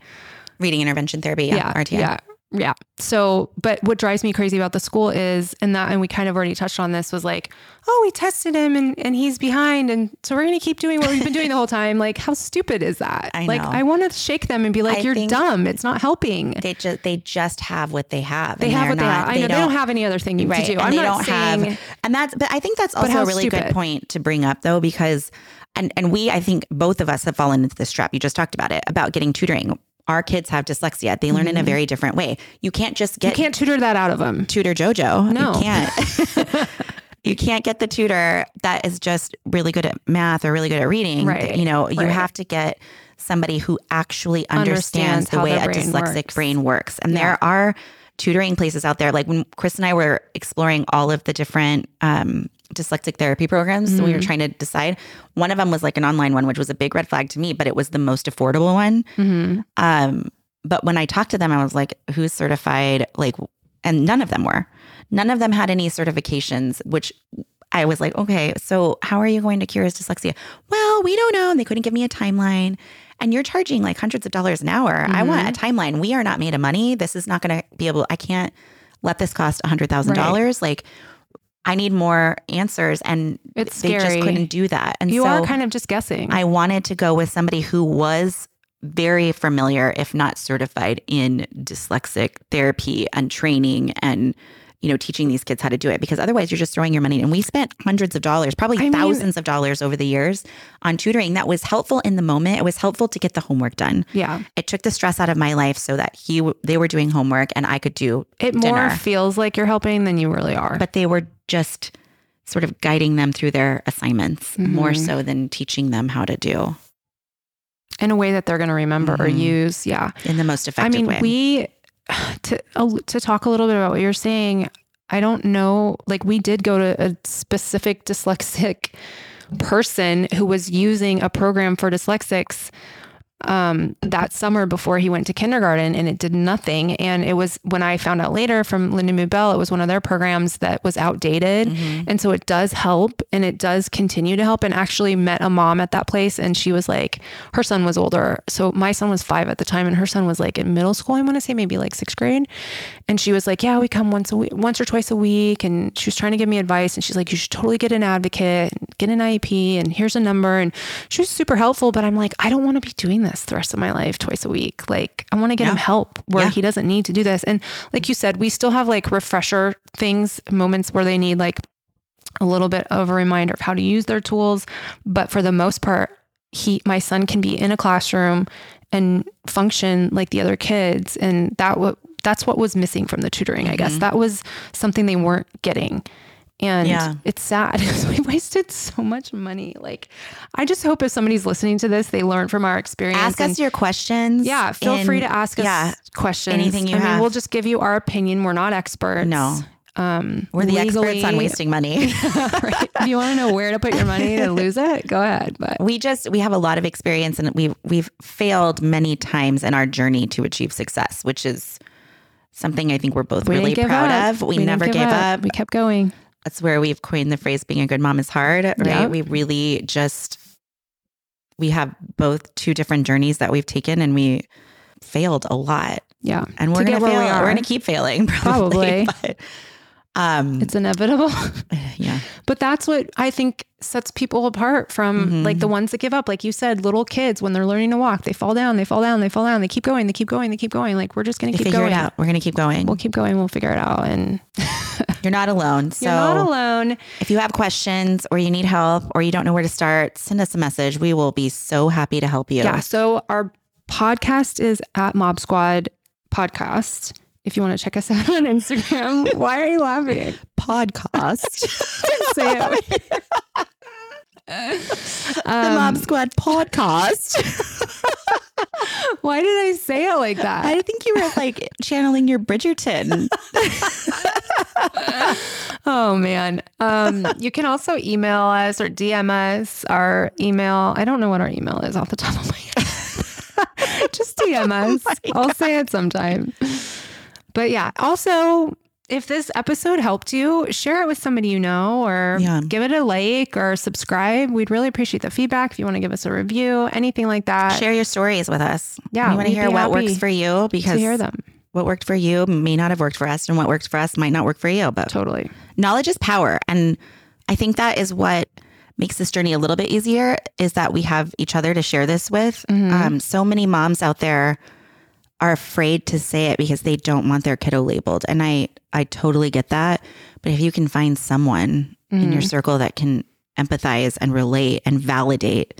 reading intervention therapy yeah, RTI Yeah. Yeah. So, but what drives me crazy about the school is, and that, and we kind of already touched on this, was like, oh, we tested him and, and he's behind. And so we're going to keep doing what we've been doing the whole time. Like, how stupid is that? I like, know. I want to shake them and be like, I you're dumb. It's not helping. they just they just have what they have They have what they have. I know they don't have any other thing right to do. and I'm they not don't saying, have and that's but i think that's also a really good point to bring up though because and and we i think both of us have fallen into this trap you just talked about it about getting tutoring our kids have dyslexia they learn in a very different way you can't just Mm-hmm. you get can't tutor that out of them. tutor jojo No. you can't you can't get the tutor that is just really good at math or really good at reading Right, you know you right. have to get somebody who actually Understands understands, the way a dyslexic works. brain works and Yeah. there are tutoring places out there like when chris and i were exploring all of the different um, dyslexic therapy programs we Mm-hmm. were trying to decide one of them was like an online one which was a big red flag to me but it was the most affordable one Mm-hmm. um, but when I talked to them, I was like, who's certified? Like, and none of them were. None of them had any certifications, which I was like, okay, so how are you going to cure his dyslexia? Well, we don't know. And they couldn't give me a timeline. And you're charging like hundreds of dollars an hour. I want a timeline. We are not made of money. This is not going to be able, I can't let this cost a hundred thousand dollars. Like, I need more answers. And It's they scary. just couldn't do that. And You so are kind of just guessing. I wanted to go with somebody who was very familiar, if not certified, in dyslexic therapy and training and you know teaching these kids how to do it because otherwise you're just throwing your money and we spent hundreds of dollars probably I mean- thousands of dollars over the years on tutoring that was helpful in the moment it was helpful to get the homework done yeah. it took the stress out of my life so that he w- they were doing homework and I could do It dinner more feels like you're helping than you really are. but they were just sort of guiding them through their assignments more Mhm. so than teaching them how to do in a way that they're going to remember or Mhm. use. Yeah. in the most effective I mean, way we to to talk a little bit about what you're saying. I don't know. Like, we did go to a specific dyslexic person who was using a program for dyslexics um, that summer before he went to kindergarten and it did nothing. And it was when I found out later from Lindamood-Bell, it was one of their programs that was outdated. And so it does help and it does continue to help. And actually met a mom at that place and she was like, her son was older. So my son was five at the time and her son was like in middle school, I want to say maybe like sixth grade. And she was like, yeah, we come once a week, once or twice a week. And she was trying to give me advice. And she's like, you should totally get an advocate, get an IEP, and here's a number. And she was super helpful. But I'm like, I don't want to be doing this the rest of my life twice a week. Like, I want to get him help where Yeah. he doesn't need to do this. And like you said, we still have like refresher things, moments where they need like a little bit of a reminder of how to use their tools. But for the most part, he, my son can be in a classroom and function like the other kids. And that what that's what was missing from the tutoring, I guess. Mm-hmm. That was something they weren't getting. And Yeah. it's sad. we wasted so much money. Like, I just hope if somebody's listening to this, they learn from our experience. Ask and- us your questions. yeah, feel free to ask us Yeah, questions. anything you I mean, have. we'll just give you our opinion. We're not experts. No. Um, we're the legally- experts on wasting money. right. If you want to know where to put your money to lose it, go ahead. But we just we have a lot of experience and we've we've failed many times in our journey to achieve success, which is something I think we're both we really proud up. of. We, didn't never gave up. We kept going. That's where we've coined the phrase being a good mom is hard, right? Yep. We really just we have both two different journeys that we've taken and we failed a lot. Yeah. And we're To gonna where We are. We're gonna keep failing probably. Probably. But, um It's inevitable. yeah. But that's what I think sets people apart from Mhm. like the ones that give up. Like you said, little kids, when they're learning to walk, they fall down, they fall down, they fall down, they keep going, they keep going, they keep going. Like we're just going to keep figure going. it out. We're gonna keep going. We'll keep going. We'll figure it out. And You're not alone. So you're not alone. If you have questions or you need help or you don't know where to start, send us a message. We will be so happy to help you. Yeah. So our podcast is at Mob Squad Podcast. If you want to check us out on Instagram, why are you laughing? Podcast. Say it. the Um, Mob Squad podcast. why did I say it like that? I think you were like channeling your Bridgerton. Oh man. Um, you can also email us or DM us. Our email, I don't know what our email is off the top of my head. Just DM us. I'll say it sometime. But yeah, also if this episode helped you, share it with somebody you know or Yeah. give it a like or subscribe. We'd really appreciate the feedback. If you want to give us a review, anything like that. Share your stories with us. Yeah, We want to hear what works for you because hear them. what worked for you may not have worked for us and what works for us might not work for you. But Totally. knowledge is power. And I think that is what makes this journey a little bit easier is that we have each other to share this with. Um, so many moms out there are afraid to say it because they don't want their kiddo labeled. And I, I totally get that. But if you can find someone in your circle that can empathize and relate and validate,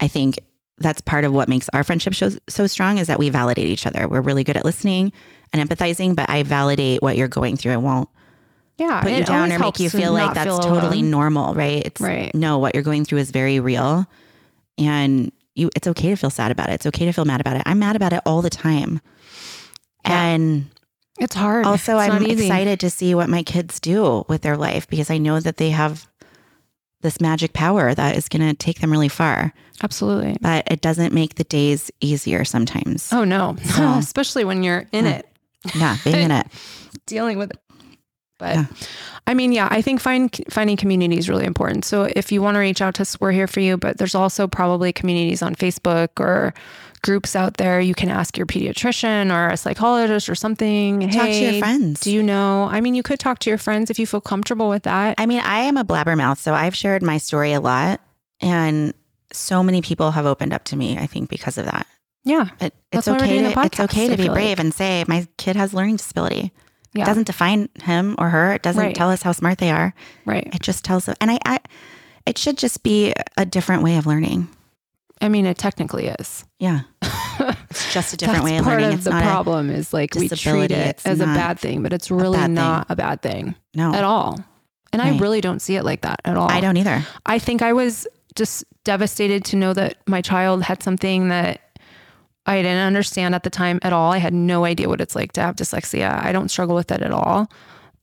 I think that's part of what makes our friendship so, so strong is that we validate each other. We're really good at listening and empathizing, but I validate what you're going through. I won't Yeah. put you it down or make you feel like that's feel totally normal, right? It's Right. no, what you're going through is very real. And you it's okay to feel sad about it. It's okay to feel mad about it. I'm mad about it all the time. And It's hard. also It's I'm excited to see what my kids do with their life because I know that they have this magic power that is going to take them really far. Absolutely. But it doesn't make the days easier sometimes. Oh no. So- Especially when you're in Yeah. it. Yeah, being in it. dealing with it. But Yeah. I mean, yeah, I think find, finding community is really important. So if you want to reach out to us, we're here for you. But there's also probably communities on Facebook or groups out there. You can ask your pediatrician or a psychologist or something. Talk to your "Hey, friends. Do you know? I mean, you could talk to your friends if you feel comfortable with that. I mean, I am a blabbermouth, so I've shared my story a lot, and so many people have opened up to me. I think because of that, Yeah. it, it's okay. To, it's okay to be brave like. and say my kid has learning disability. Yeah. It doesn't define him or her. It doesn't Right. tell us how smart they are. Right. It just tells them, and I, I, it should just be a different way of learning. I mean, it technically is. Yeah, it's just a different way of part learning. of it's the problem is like we treat it as a bad thing, but it's really thing. not a bad thing no. at all. And I really don't see it like that at all. I don't either. I think I was just devastated to know that my child had something that I didn't understand at the time at all. I had no idea what it's like to have dyslexia. I don't struggle with it at all.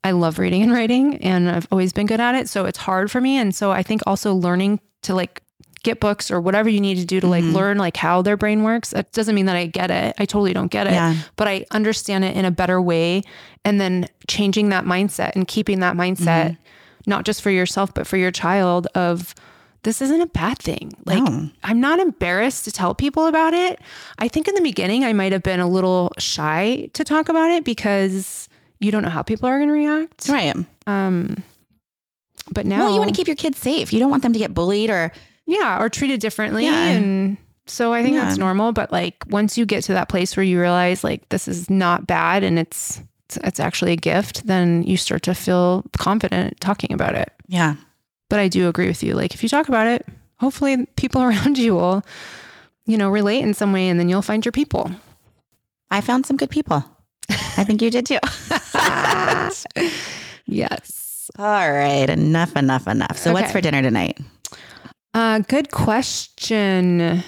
I love reading and writing and I've always been good at it. So it's hard for me. And so I think also learning to like get books or whatever you need to do to like mm-hmm. learn like how their brain works. It doesn't mean that I get it. I totally don't get it, Yeah. but I understand it in a better way. And then changing that mindset and keeping that mindset, mm-hmm. not just for yourself, but for your child of this isn't a bad thing. Like No. I'm not embarrassed to tell people about it. I think in the beginning I might have been a little shy to talk about it because you don't know how people are going to react. Right. Um, but now, Well, you want to keep your kids safe. You don't want them to get bullied or yeah, or treated differently, Yeah. and so I think Yeah. that's normal. But like once you get to that place where you realize like this is not bad and it's it's, it's actually a gift, then you start to feel confident talking about it. yeah. But I do agree with you. Like if you talk about it, hopefully people around you will, you know, relate in some way, and then you'll find your people. I found some good people. I think you did too. Yes. All right, enough, enough, enough. So, what's for dinner tonight? Uh, good question.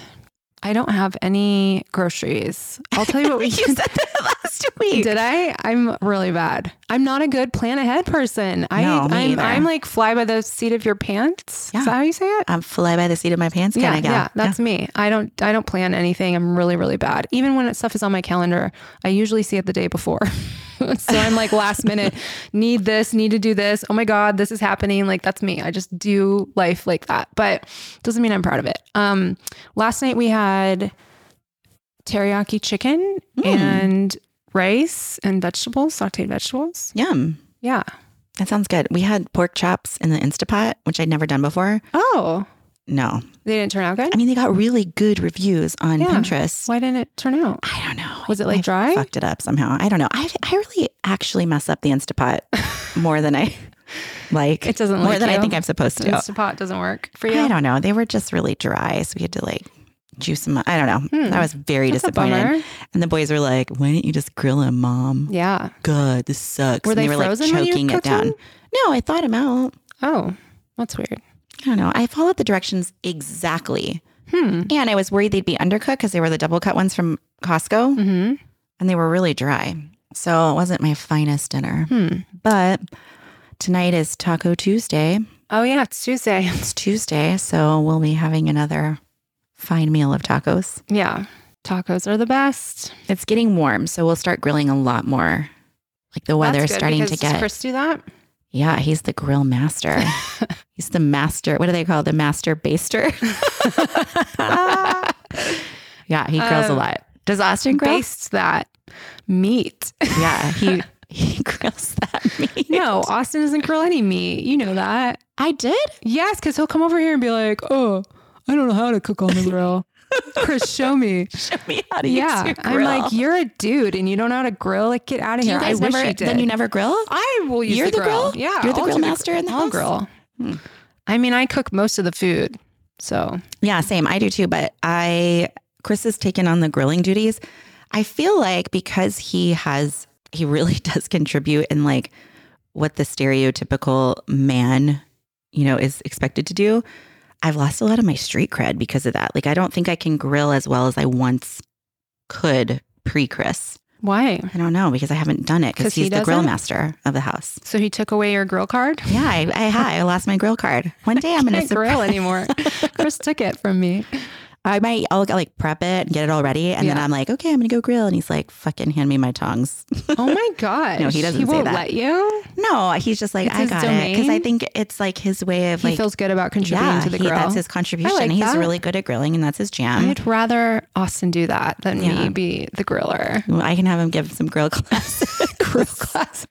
I don't have any groceries. I'll tell you what we you said that last week. Did I? I'm really bad. I'm not a good plan ahead person. I, No, me I'm, either. I'm like fly by the seat of your pants. Yeah. Is that how you say it? I'm fly by the seat of my pants kind yeah, of gal. yeah, that's me. I don't, I don't plan anything. I'm really, really bad. Even when stuff is on my calendar, I usually see it the day before. so I'm like last minute, need this, need to do this. Oh my god, this is happening. Like that's me. I just do life like that. But doesn't mean I'm proud of it. Um, last night we had teriyaki chicken Mm. and rice and vegetables, sauteed vegetables. Yum. Yeah. That sounds good. We had pork chops in the Instapot, which I'd never done before. Oh, No. they didn't turn out good. I mean, they got really good reviews on Yeah. Pinterest. Why didn't it turn out? I don't know. Was it, like, I dry? Fucked it up somehow. I don't know. I, I really actually mess up the Instapot more than I like. It doesn't more like than I think I'm supposed to. Instapot doesn't work for you. I don't know. They were just really dry, so we had to like juice them. up. I don't know. I was very Hmm. That's disappointed. And the boys were like, "Why didn't you just grill them, mom? Yeah. God, this sucks." Were and they were frozen like when you choking it down. No, I thought them out. Oh, that's weird. I don't know. I followed the directions exactly. Hmm. And I was worried they'd be undercooked because they were the double cut ones from Costco Mm-hmm. and they were really dry. So it wasn't my finest dinner. Hmm. But tonight is Taco Tuesday. Oh yeah, it's Tuesday. It's Tuesday. So we'll be having another fine meal of tacos. Yeah. Tacos are the best. It's getting warm. So we'll start grilling a lot more. Like the weather's That's good starting to get. Chris do that. Yeah, he's the grill master. he's the master. What do they call it? the master baster? yeah, he grills a Um, lot. Does Austin grill? Bastes that meat. Yeah, he he grills that meat. no, Austin doesn't grill any meat. You know that. I did. Yes, because he'll come over here and be like, "Oh, I don't know how to cook on the grill." Chris, show me. Show me how to Yeah, use your I'm like, you're a dude and you don't know how to grill. Like, get out of here. I wish never, you did. Then you never grill. I will use You're the, the grill. grill? Yeah, You're the I'll grill master in the I'll house? grill. Hmm. I mean, I cook most of the food, so Yeah, same. I do too. But I, Chris has taken on the grilling duties. I feel like because he has, he really does contribute in like what the stereotypical man, you know, is expected to do. I've lost a lot of my street cred because of that. Like, I don't think I can grill as well as I once could pre Chris. why? I don't know because I haven't done it because he he's the grill master of the house. So he took away your grill card. Yeah, I, I, I lost my grill card. One day I'm going to grill anymore. Chris took it from me. I might, I'll like prep it and get it all ready. And then I'm like, okay, I'm going to go grill. And he's like, fucking hand me my tongs. Oh my god! No, he doesn't He won't that. let you. no, he's just like, It's I got it. Because I think it's like his way of He like, feels good about contributing yeah, to the he- grill. that's his contribution. like he's that. really good at grilling and that's his jam. I'd rather Austin do that than Yeah. me be the griller. Well, I can have him give some grill classes. grill classes.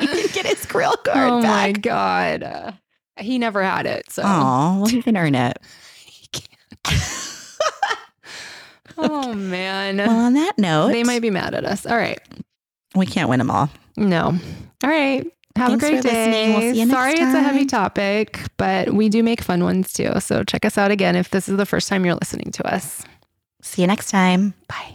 he can get his grill card Oh my god, Uh, he never had it. So Oh, well, he can earn it oh man. Well, on that note, they might be mad at us. All right. We can't win them all. No. All right. Have Thanks a great day. We'll Sorry it's a heavy topic, but we do make fun ones too. So check us out again if this is the first time you're listening to us. See you next time. Bye.